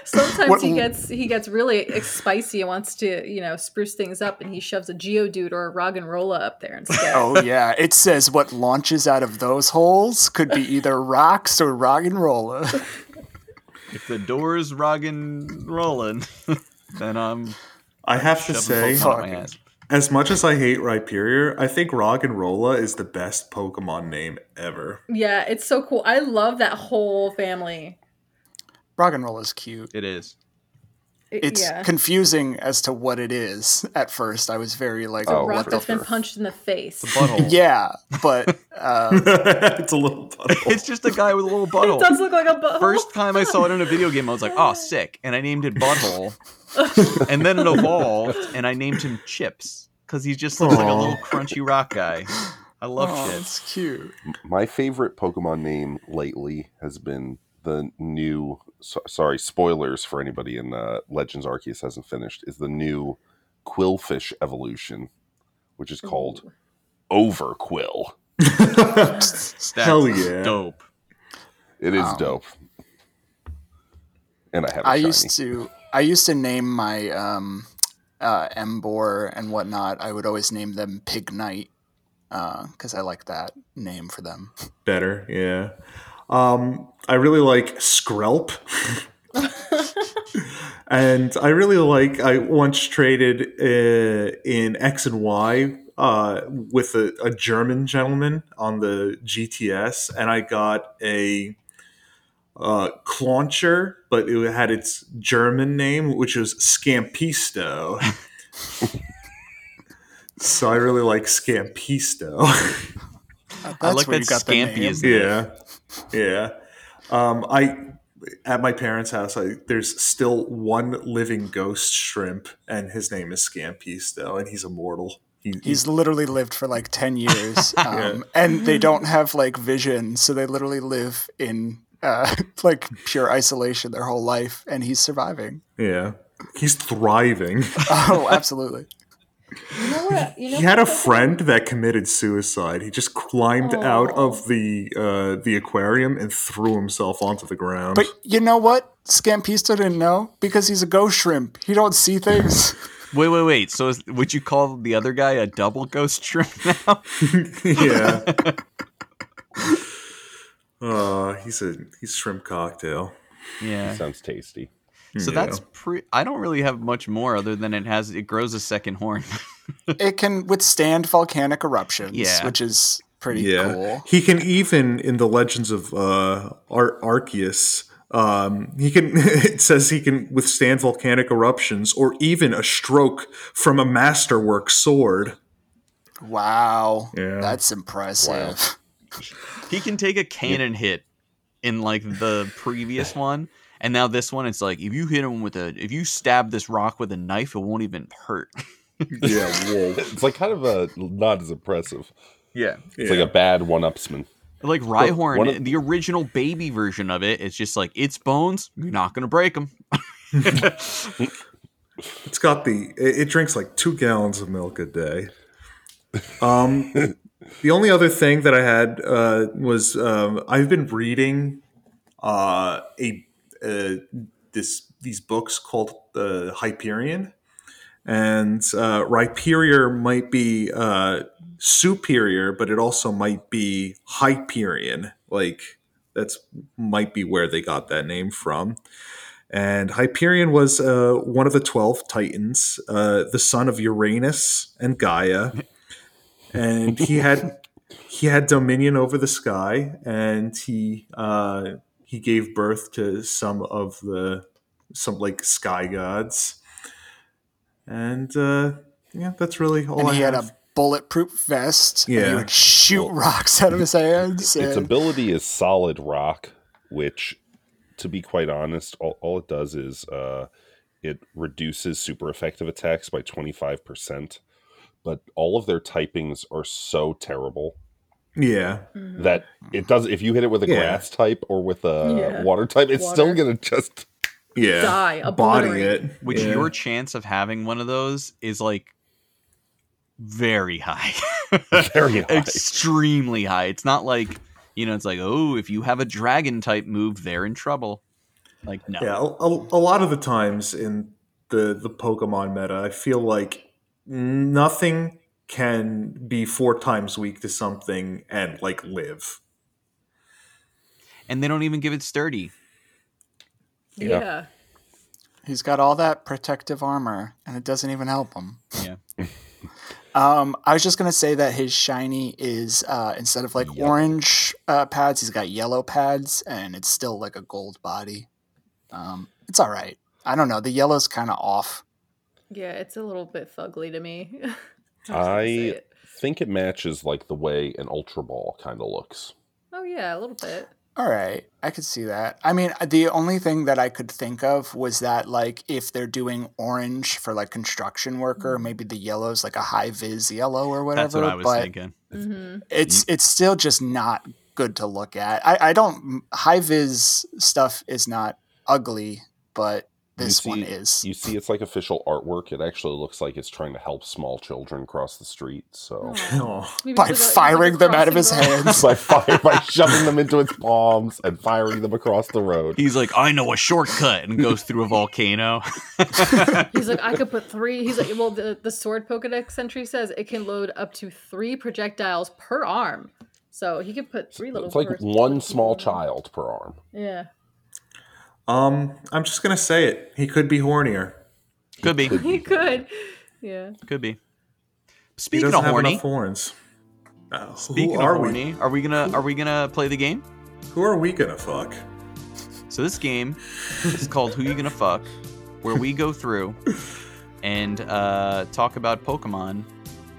Speaker 3: Sometimes
Speaker 5: What-
Speaker 3: he gets he gets really spicy and wants to you know spruce things up, and he shoves a Geodude or a Roggenrola up there instead.
Speaker 5: Oh yeah, it says what launches out of those holes could be either rocks or Roggenrola.
Speaker 1: If the door's rockin' rolling, [LAUGHS] then I'm
Speaker 2: I have to say,
Speaker 1: Pokemon up my
Speaker 5: Fuck.
Speaker 1: ass.
Speaker 2: as much as I hate Rhyperior, I think Roggenrola is the best Pokemon name ever.
Speaker 3: Yeah, it's so cool. I love that whole family.
Speaker 5: rock and roll is cute.
Speaker 1: It is.
Speaker 3: It-
Speaker 5: It's
Speaker 3: yeah.
Speaker 5: confusing as to what it is at first. I was very like,
Speaker 4: Oh,
Speaker 3: rock
Speaker 5: what
Speaker 3: that's been punched in the face.
Speaker 1: Butthole. [LAUGHS]
Speaker 5: Yeah, but uh, [LAUGHS]
Speaker 2: it's a little butthole.
Speaker 1: It's just a guy with a little [LAUGHS]
Speaker 3: It
Speaker 1: butthole.
Speaker 3: does look like a butthole.
Speaker 1: First time I saw it in a video game, I was like, "Oh, sick!" And I named it Butthole. and then it evolved, and I named him Chips because he just looks like a little crunchy rock guy. I love
Speaker 5: oh,
Speaker 1: Chips.
Speaker 5: it's cute.
Speaker 4: My favorite Pokemon name lately has been the new. So, sorry, spoilers for anybody in uh, Legends Arceus hasn't finished. Is the new Qwilfish evolution, which is called Overqwil. [LAUGHS]
Speaker 1: That's
Speaker 2: Hell yeah.
Speaker 1: dope.
Speaker 4: It is
Speaker 5: Um,
Speaker 4: dope. And I have. a
Speaker 5: I
Speaker 4: shiny.
Speaker 5: used to I used to name my um, uh, Emboar and whatnot. I would always name them Pig Knight because I like that name for them.
Speaker 2: Better, yeah. Um, I really like Skrelp. and I really like, I once traded uh, in X and Y uh, with a, a German gentleman on the GTS, and I got a uh, Clauncher, but it had its German name, which was Scampisto. [LAUGHS] so I really like Scampisto.
Speaker 5: That's
Speaker 1: I like
Speaker 5: where
Speaker 1: that
Speaker 5: you got the
Speaker 1: Scampy
Speaker 5: name.
Speaker 1: is-
Speaker 2: Yeah, yeah. Um, I at my parents' house. I there's still one living ghost shrimp, and his name is Scampisto, and he's immortal. He,
Speaker 5: He's literally lived for like 10 years. [LAUGHS] Um, And they don't have like vision. So they literally live in uh, [LAUGHS] like pure isolation their whole life. And he's surviving.
Speaker 2: yeah, he's thriving. [LAUGHS]
Speaker 5: Oh, absolutely.
Speaker 3: You know what? You know
Speaker 2: he had a
Speaker 3: what?
Speaker 2: friend that committed suicide. He just climbed out of the uh, the aquarium and threw himself onto the ground.
Speaker 5: But you know what? Scampista didn't know because he's a ghost shrimp. He don't see things. [LAUGHS]
Speaker 1: Wait, wait, wait. So, is, would you call the other guy a double ghost shrimp now? [LAUGHS]
Speaker 2: yeah. [LAUGHS] Uh, he's a he's shrimp cocktail.
Speaker 1: yeah.
Speaker 4: He Sounds tasty.
Speaker 1: So
Speaker 2: Yeah.
Speaker 1: that's pretty. I don't really have much more other than it has. It grows a second horn. [LAUGHS]
Speaker 5: it can withstand volcanic eruptions,
Speaker 1: Yeah.
Speaker 5: which is pretty
Speaker 2: Yeah,
Speaker 5: cool.
Speaker 2: he can even in the Legends of uh, Ar- Arceus. Um, he can. [LAUGHS] It says he can withstand volcanic eruptions or even a stroke from a masterwork sword.
Speaker 5: Wow.
Speaker 2: Yeah.
Speaker 5: That's impressive.
Speaker 1: he can take a cannon hit in like the previous [LAUGHS] one. And now this one, it's like if you hit him with a, if you stab this rock with a knife, it won't even hurt. [LAUGHS]
Speaker 2: Yeah, whoa.
Speaker 4: It's like kind of a not as impressive.
Speaker 1: Yeah,
Speaker 4: It's like a bad one-upsman.
Speaker 1: like Rhyhorn,
Speaker 4: one of-
Speaker 1: the original baby version of it, it's just like it's bones. You're not gonna break them. [LAUGHS]
Speaker 2: It's got the it, it drinks like two gallons of milk a day. Um, the only other thing that I had uh, was um, I've been reading uh, a uh, this these books called uh, Hyperion, and uh, might be uh, superior, but it also might be Hyperion. Like that's might be where they got that name from. And Hyperion was uh, one of the 12 Titans, uh, the son of Uranus and Gaia. And he had he had dominion over the sky, and he uh, he gave birth to some of the some like sky gods. And uh, yeah, that's really all
Speaker 5: and
Speaker 2: I
Speaker 5: he had
Speaker 2: have.
Speaker 5: a bulletproof vest. and he would shoot rocks out of his hands.
Speaker 4: Its
Speaker 5: and-
Speaker 4: ability is solid rock, which, to be quite honest, all, all it does is uh, it reduces super effective attacks by 25%. But all of their typings are so terrible
Speaker 2: yeah,
Speaker 3: Mhm.
Speaker 4: that it does. If you hit it with a
Speaker 2: Yeah.
Speaker 4: grass type or with a
Speaker 3: Yeah.
Speaker 4: water type, it's still gonna just
Speaker 2: yeah,
Speaker 3: Die,
Speaker 2: body it.
Speaker 1: Which
Speaker 2: yeah.
Speaker 1: your chance of having one of those is like very high. [LAUGHS]
Speaker 4: very [LAUGHS] high.
Speaker 1: Extremely high. It's not like, you know, it's like, oh, if you have a dragon type move, they're in trouble. Like, no.
Speaker 2: Yeah, a, a, a lot of the times in the the Pokemon meta, I feel like nothing can be four times weak to something and like live.
Speaker 1: And they don't even give it sturdy.
Speaker 4: Yeah.
Speaker 3: Yeah.
Speaker 5: He's got all that protective armor, and it doesn't even help him.
Speaker 1: Yeah. [LAUGHS]
Speaker 5: Um, I was just gonna say that his shiny is uh, instead of like
Speaker 4: Yellow.
Speaker 5: orange uh, pads, he's got yellow pads, and it's still like a gold body. Um, it's all right. I don't know. The yellow's kind of off.
Speaker 3: Yeah, it's a little bit fugly to me. [LAUGHS] I'm just gonna
Speaker 4: I-
Speaker 3: say it.
Speaker 4: think it matches like the way an Ultra Ball kind of looks.
Speaker 3: Oh yeah, a little bit.
Speaker 5: All right, I could see that. I mean, the only thing that I could think of was that like if they're doing orange for like construction worker, maybe the yellow's like a high vis yellow or whatever.
Speaker 1: That's what I was
Speaker 5: but
Speaker 1: thinking.
Speaker 3: hmm
Speaker 5: it's it's still just not good to look at. I, I don't high vis stuff is not ugly, but
Speaker 4: You
Speaker 5: this one is.
Speaker 4: You see, it's like official artwork. It actually looks like it's trying to help small children cross the street. So
Speaker 2: Oh, [LAUGHS] oh.
Speaker 5: by firing them out of his hands.
Speaker 4: by fire, by shoving them into its palms and firing them across the road.
Speaker 1: He's like, I know a shortcut, and goes through a volcano. [LAUGHS]
Speaker 3: He's like, I could put three. He's like, well, the, the sword Pokedex entry says it can load up to three projectiles per arm. So he could put three little.
Speaker 4: It's like one small
Speaker 3: people.
Speaker 4: child per arm.
Speaker 3: Yeah.
Speaker 2: Um, I'm just gonna say it. He could be hornier.
Speaker 1: Could be. [LAUGHS]
Speaker 3: He could. Yeah.
Speaker 1: Could be.
Speaker 2: He
Speaker 1: Speaking
Speaker 2: doesn't
Speaker 1: of
Speaker 2: have
Speaker 1: horny,
Speaker 2: enough horns. Uh,
Speaker 1: speaking
Speaker 2: who
Speaker 1: of
Speaker 2: are we?
Speaker 1: horny, are we gonna are we gonna play the game?
Speaker 2: Who are we gonna fuck?
Speaker 1: So this game is called Who You Gonna Fuck, where we go through and uh, talk about Pokemon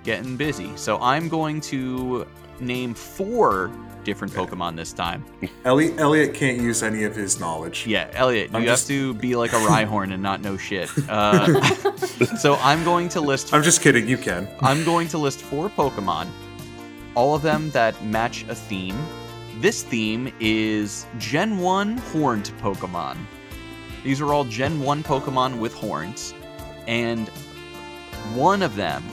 Speaker 1: getting busy. So I'm going to name four different Pokemon this time. [LAUGHS]
Speaker 2: Elliot, Elliot can't use any of his knowledge.
Speaker 1: Yeah, Elliot, you
Speaker 2: I'm
Speaker 1: have
Speaker 2: just-
Speaker 1: to be [LAUGHS] like a Rhyhorn and not know shit. Uh, [LAUGHS] so I'm going to list
Speaker 2: I'm just kidding. You can.
Speaker 1: I'm going to list four Pokemon, all of them that match a theme. This theme is Gen 1 horned Pokemon. These are all Gen 1 Pokemon with horns, and one of them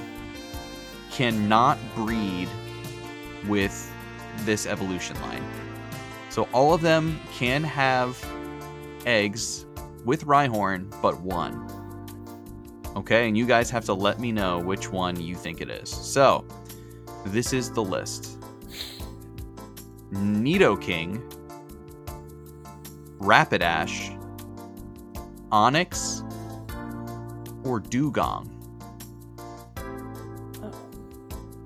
Speaker 1: cannot breed with this evolution line. So all of them can have eggs with Rhyhorn, but one. Okay, and you guys have to let me know which one you think it is. So, this is the list Nidoking, Rapidash, Onix, or Dewgong.
Speaker 3: Oh.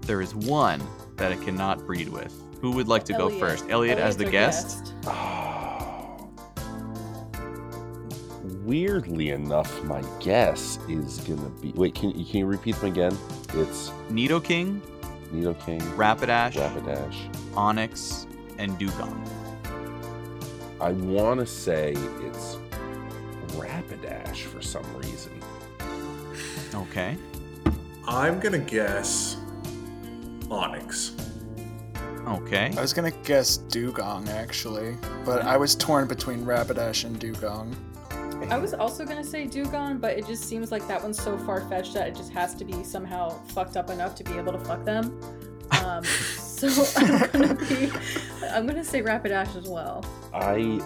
Speaker 1: There is one that it cannot breed with. Who would like to go first? Elliot as the
Speaker 3: Elliot's
Speaker 1: guest?
Speaker 3: our [SIGHS]
Speaker 4: Weirdly enough, my guess is gonna be. Wait, can, can you repeat them again? It's
Speaker 1: Nidoking,
Speaker 4: Nido King,
Speaker 1: Rapidash,
Speaker 4: Rapidash.
Speaker 1: Onix, and Dewgong.
Speaker 4: I want to say it's Rapidash for some reason.
Speaker 1: Okay.
Speaker 2: I'm gonna guess Onix.
Speaker 1: Okay.
Speaker 5: I was gonna guess Dewgong actually, but I was torn between Rapidash and Dewgong.
Speaker 3: I was also gonna say Dewgong, but it just seems like that one's so far fetched that it just has to be somehow fucked up enough to be able to fuck them. Um, [LAUGHS] so [LAUGHS] I'm gonna be, I'm gonna say Rapidash as well.
Speaker 4: I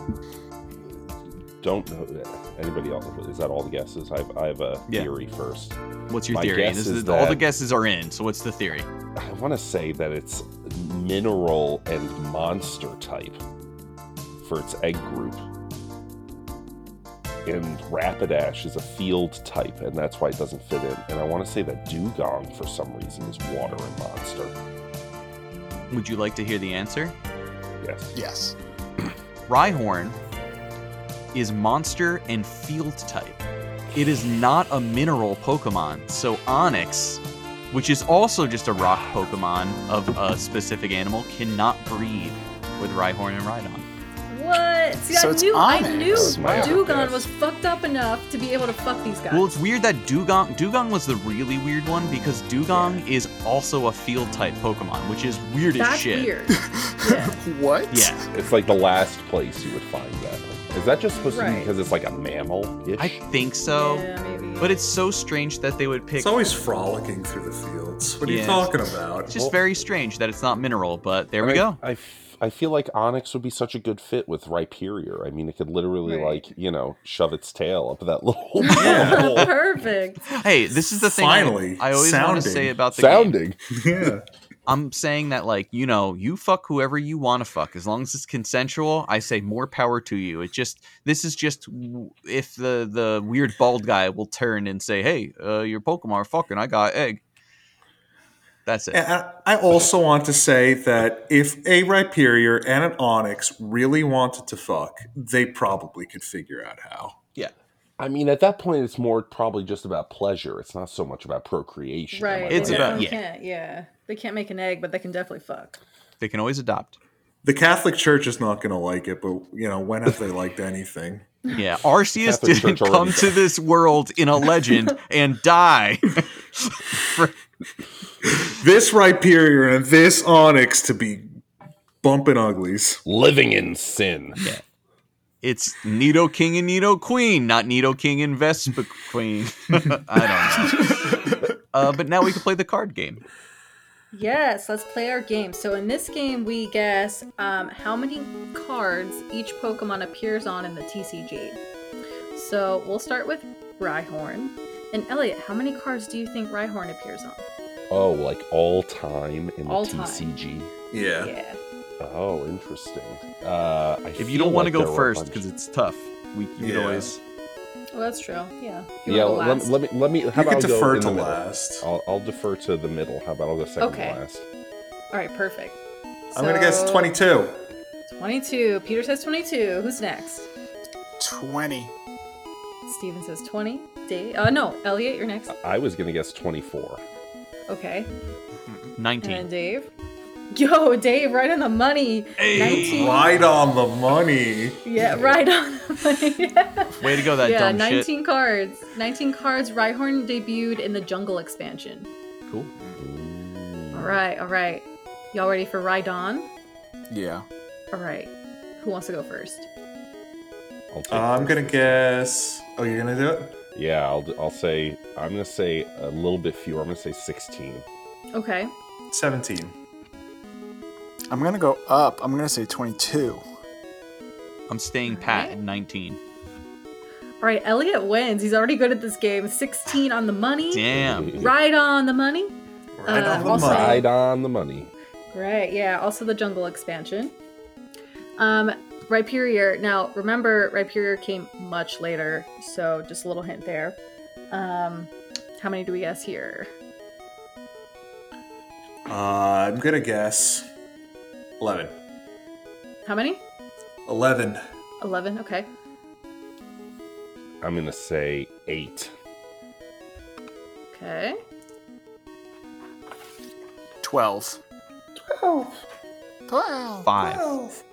Speaker 4: don't know anybody else. Is that all the guesses? I've, I have a
Speaker 1: Yeah.
Speaker 4: theory first.
Speaker 1: What's your
Speaker 4: My
Speaker 1: theory?
Speaker 4: guess
Speaker 1: This
Speaker 4: is
Speaker 1: all the guesses are in. So what's the theory?
Speaker 4: I want to say that it's mineral and monster type for its egg group. And Rapidash is a field type, and that's why it doesn't fit in. And I want to say that Dewgong, for some reason, is water and monster.
Speaker 1: Would you like to hear the answer?
Speaker 4: Yes.
Speaker 5: Yes. [CLEARS THROAT]
Speaker 1: Rhyhorn is monster and field type. It is not a mineral Pokemon. So Onix, which is also just a rock Pokemon of a specific animal, cannot breed with Rhyhorn and Rhydon.
Speaker 3: What? See,
Speaker 5: So
Speaker 3: I
Speaker 5: it's
Speaker 3: knew, I knew
Speaker 4: That was my other
Speaker 3: Dewgong
Speaker 4: guess.
Speaker 3: was fucked up enough to be able to fuck these guys.
Speaker 1: Well, it's weird that Dewgong Dewgong was the really weird one because Dewgong is also a field type Pokemon, which is weird as
Speaker 3: That's
Speaker 1: shit.
Speaker 3: weird. [LAUGHS] yeah.
Speaker 5: What?
Speaker 1: Yeah.
Speaker 4: It's like the last place you would find that. Is that just supposed to be because it's like a mammal?
Speaker 1: I think so.
Speaker 3: yeah, maybe.
Speaker 1: But it's so strange that they would pick
Speaker 2: It's always frolicking through the fields. What are
Speaker 1: Yeah.
Speaker 2: you talking about?
Speaker 1: It's just very strange that it's not mineral, but there we
Speaker 4: I,
Speaker 1: go.
Speaker 4: I, f- I feel like Onix would be such a good fit with Rhyperior. I mean, it could literally,
Speaker 3: Right.
Speaker 4: like, you know, shove its tail up that little
Speaker 2: Yeah. [LAUGHS]
Speaker 4: hole.
Speaker 3: Perfect.
Speaker 1: Hey, this is the thing
Speaker 2: Finally,
Speaker 1: I, always want to say about the game.
Speaker 4: sounding. [LAUGHS]
Speaker 2: yeah.
Speaker 1: I'm saying that like, you know, you fuck whoever you want to fuck as long as it's consensual. I say more power to you. It just this is just if the the weird bald guy will turn and say, "Hey, uh, your Pokemon are fucking. I got egg." That's it.
Speaker 2: And I also want to say that if a Rhyperior and an Onix really wanted to fuck, they probably could figure out how.
Speaker 1: Yeah.
Speaker 4: I mean, at that point, it's more probably just about pleasure. It's not so much about procreation.
Speaker 3: Right.
Speaker 1: It's
Speaker 3: they
Speaker 1: about-
Speaker 3: definitely
Speaker 1: yeah.
Speaker 3: Can't, yeah. They can't make an egg, but they can definitely fuck.
Speaker 1: They can always adopt.
Speaker 2: The Catholic Church is not going to like it, but you know, when have they liked anything? [LAUGHS]
Speaker 1: Yeah, Arceus
Speaker 4: Catholic
Speaker 1: didn't
Speaker 4: Church
Speaker 1: come
Speaker 4: already-
Speaker 1: to this world in a legend [LAUGHS] and die. [LAUGHS]
Speaker 2: This Rhyperior and this Onix to be bumping uglies.
Speaker 4: living in sin.
Speaker 1: It's Nidoking and Nidoqueen, not Nidoking and Vespa Queen. [LAUGHS] I don't know. [LAUGHS] Uh, but now we can play the card game.
Speaker 3: Yes, let's play our game. So in this game, we guess um, how many cards each Pokemon appears on in the TCG. So we'll start with Rhyhorn. And Elliot, how many cards do you think Rhyhorn appears on?
Speaker 4: Oh, like all time in the
Speaker 3: All time.
Speaker 4: TCG.
Speaker 2: Yeah.
Speaker 3: Yeah.
Speaker 4: Oh, interesting. Uh, I
Speaker 1: If you don't want to go
Speaker 4: there were a
Speaker 1: first because it's tough, we you could
Speaker 2: Yeah.
Speaker 1: always.
Speaker 3: Well, that's true. Yeah. You
Speaker 4: yeah,
Speaker 3: go
Speaker 4: let,
Speaker 3: last.
Speaker 4: let me let me. How
Speaker 2: You
Speaker 4: about
Speaker 2: could
Speaker 4: I'll go
Speaker 2: defer to
Speaker 4: the
Speaker 2: last.
Speaker 4: I'll, I'll defer to the middle. How about I'll go second
Speaker 3: Okay.
Speaker 4: to last?
Speaker 3: All right, perfect.
Speaker 2: I'm going to guess 22.
Speaker 3: 22. Peter says 22. Who's next?
Speaker 5: 20.
Speaker 3: Steven says 20. Dave. Uh, no, Elliot, you're next.
Speaker 4: I was gonna guess twenty four.
Speaker 3: Okay. And
Speaker 1: 19.
Speaker 3: then Dave. [LAUGHS] Yo, Dave, right on the money.
Speaker 1: Hey.
Speaker 3: 19.
Speaker 2: Right on the money.
Speaker 3: Yeah, right on the money. [LAUGHS]
Speaker 1: Way to go, that
Speaker 3: yeah,
Speaker 1: dumb
Speaker 3: 19
Speaker 1: shit.
Speaker 3: cards. 19 cards. Rhyhorn debuted in the Jungle expansion.
Speaker 1: Cool.
Speaker 3: All right, all right. Y'all ready for Rhydon?
Speaker 5: Yeah.
Speaker 3: All right. Who wants to go first?
Speaker 4: I'll take
Speaker 2: Uh, I'm going to guess. Oh, you're going to do it?
Speaker 4: Yeah, I'll I'll say I'm gonna say a little bit fewer. I'm gonna say sixteen.
Speaker 3: Okay.
Speaker 2: 17.
Speaker 5: I'm going to go up. I'm going to say 22.
Speaker 1: I'm staying pat
Speaker 3: Alright.
Speaker 1: at 19.
Speaker 3: All right, Elliot wins. He's already good at this game. 16 on the money.
Speaker 1: Damn.
Speaker 3: Right on the money.
Speaker 2: Right
Speaker 3: Uh,
Speaker 2: on the
Speaker 3: also-
Speaker 2: money.
Speaker 4: Right on the money.
Speaker 3: Great. Yeah. Also the jungle expansion. Um, Rhyperior. Now, remember, Rhyperior came much later, so just a little hint there. Um, how many do we guess here?
Speaker 2: Uh, I'm going to guess 11.
Speaker 3: How many?
Speaker 2: 11.
Speaker 3: 11. Okay.
Speaker 4: I'm gonna say eight.
Speaker 3: Okay.
Speaker 5: 12.
Speaker 2: 12.
Speaker 5: 12.
Speaker 1: Five.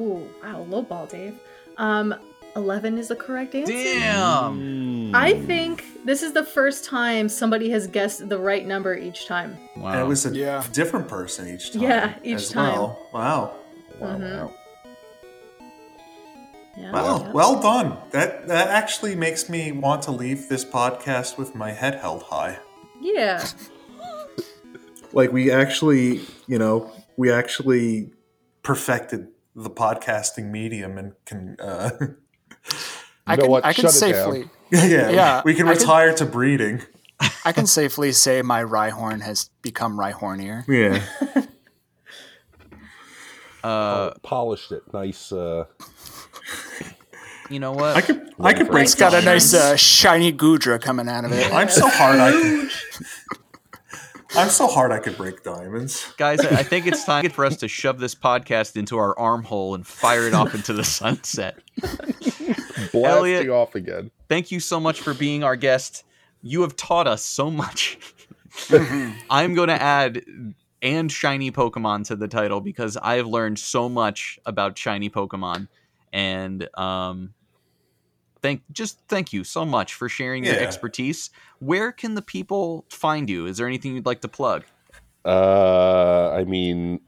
Speaker 3: Ooh, wow, low ball, Dave. Um, 11 is the correct answer.
Speaker 1: Damn.
Speaker 3: I think this is the first time somebody has guessed the right number each time.
Speaker 1: Wow.
Speaker 2: And it was a
Speaker 5: Yeah.
Speaker 2: different person each time.
Speaker 3: Yeah, each
Speaker 2: as
Speaker 3: time.
Speaker 2: Well. Wow.
Speaker 4: Wow,
Speaker 3: Mhm.
Speaker 4: wow.
Speaker 3: Yeah.
Speaker 2: Wow.
Speaker 3: yeah.
Speaker 2: Well done. That that actually makes me want to leave this podcast with my head held high.
Speaker 3: Yeah. [LAUGHS]
Speaker 2: Like we actually, you know, we actually perfected the podcasting medium and can uh [LAUGHS]
Speaker 5: I can,
Speaker 4: what?
Speaker 5: I can
Speaker 4: Shut
Speaker 5: safely, [LAUGHS]
Speaker 2: yeah,
Speaker 5: Yeah,
Speaker 2: we can
Speaker 5: I could-
Speaker 2: retire to breeding.
Speaker 5: I can safely say my Rhyhorn has become Rhyhornier.
Speaker 2: Yeah.
Speaker 1: uh,
Speaker 4: Polished it. Nice. Uh,
Speaker 1: you know what?
Speaker 2: I could I could break
Speaker 5: It's got a
Speaker 3: Nice.
Speaker 5: nice uh, shiny Goodra coming out of it.
Speaker 2: I'm so hard I could I'm so hard I could break diamonds.
Speaker 1: Guys, I I think it's time for us to shove this podcast into our armhole and fire it off into the sunset. [LAUGHS] [LAUGHS]
Speaker 4: blasting
Speaker 1: Elliot.
Speaker 4: off again.
Speaker 1: Thank you so much for being our guest. You have taught us so much. [LAUGHS] I'm going to add and shiny Pokemon to the title because I have learned so much about shiny Pokemon. And um, thank just thank you so much for sharing your expertise. Where can the people find you? Is there anything you'd like to plug?
Speaker 4: Uh, I mean,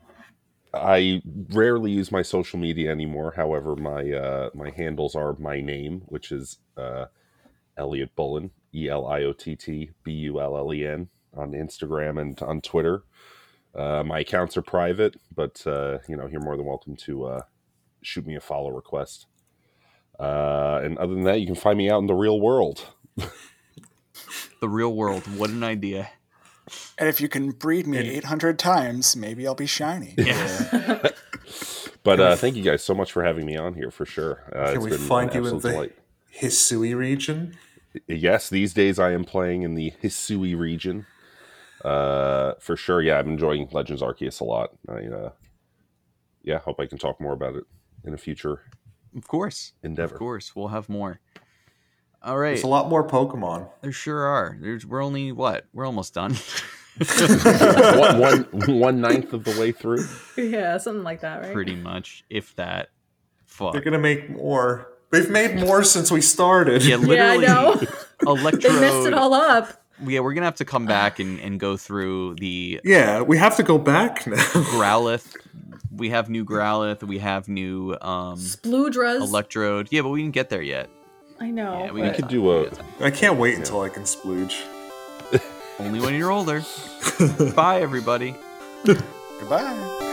Speaker 4: I rarely use my social media anymore. However, my uh, my handles are my name, which is uh, Elliot Bullen, E L I O T T B U L L E N, on Instagram and on Twitter. Uh, my accounts are private, but uh, you know you're more than welcome to uh, shoot me a follow request. Uh, and other than that, you can find me out in the real world. [LAUGHS]
Speaker 1: The real world. What an idea.
Speaker 5: And if you can breed me 800 times, maybe I'll be shiny.
Speaker 1: Yeah. [LAUGHS]
Speaker 4: But uh, thank you guys so much for having me on here for sure. Uh,
Speaker 2: Can
Speaker 4: it's
Speaker 2: we
Speaker 4: been
Speaker 2: find you in the
Speaker 4: delight.
Speaker 2: Hisui region?
Speaker 4: Yes, these days I am playing in the Hisui region. Uh, for sure. Yeah, I'm enjoying Legends Arceus a lot. I, uh, yeah, hope I can talk more about it in a future
Speaker 1: Of course.
Speaker 4: endeavor.
Speaker 1: Of course. We'll have more. All right.
Speaker 2: There's a lot more Pokemon.
Speaker 1: There sure are. There's we're only what? We're almost done. [LAUGHS]
Speaker 4: one, one, [LAUGHS] one ninth of the way through.
Speaker 3: yeah, something like that, right?
Speaker 1: Pretty much, if that. Fuck.
Speaker 2: They're gonna make more. They've made more since we started.
Speaker 1: Yeah,
Speaker 3: Yeah, I
Speaker 1: literally.
Speaker 3: know.
Speaker 1: Electrode. [LAUGHS]
Speaker 3: they messed it all up.
Speaker 1: Yeah, we're gonna have to come back and, and go through the
Speaker 2: Yeah, we have to go back now.
Speaker 1: Growlithe. We have new Growlithe. We have new um
Speaker 3: Spludras.
Speaker 1: Electrode. Yeah, but we didn't get there yet.
Speaker 3: I know.
Speaker 1: Yeah, we,
Speaker 4: We could do a-
Speaker 1: We got time.
Speaker 2: I can't wait until I can splooge. [LAUGHS]
Speaker 1: only when you're older. [LAUGHS] Bye, everybody.
Speaker 5: Goodbye.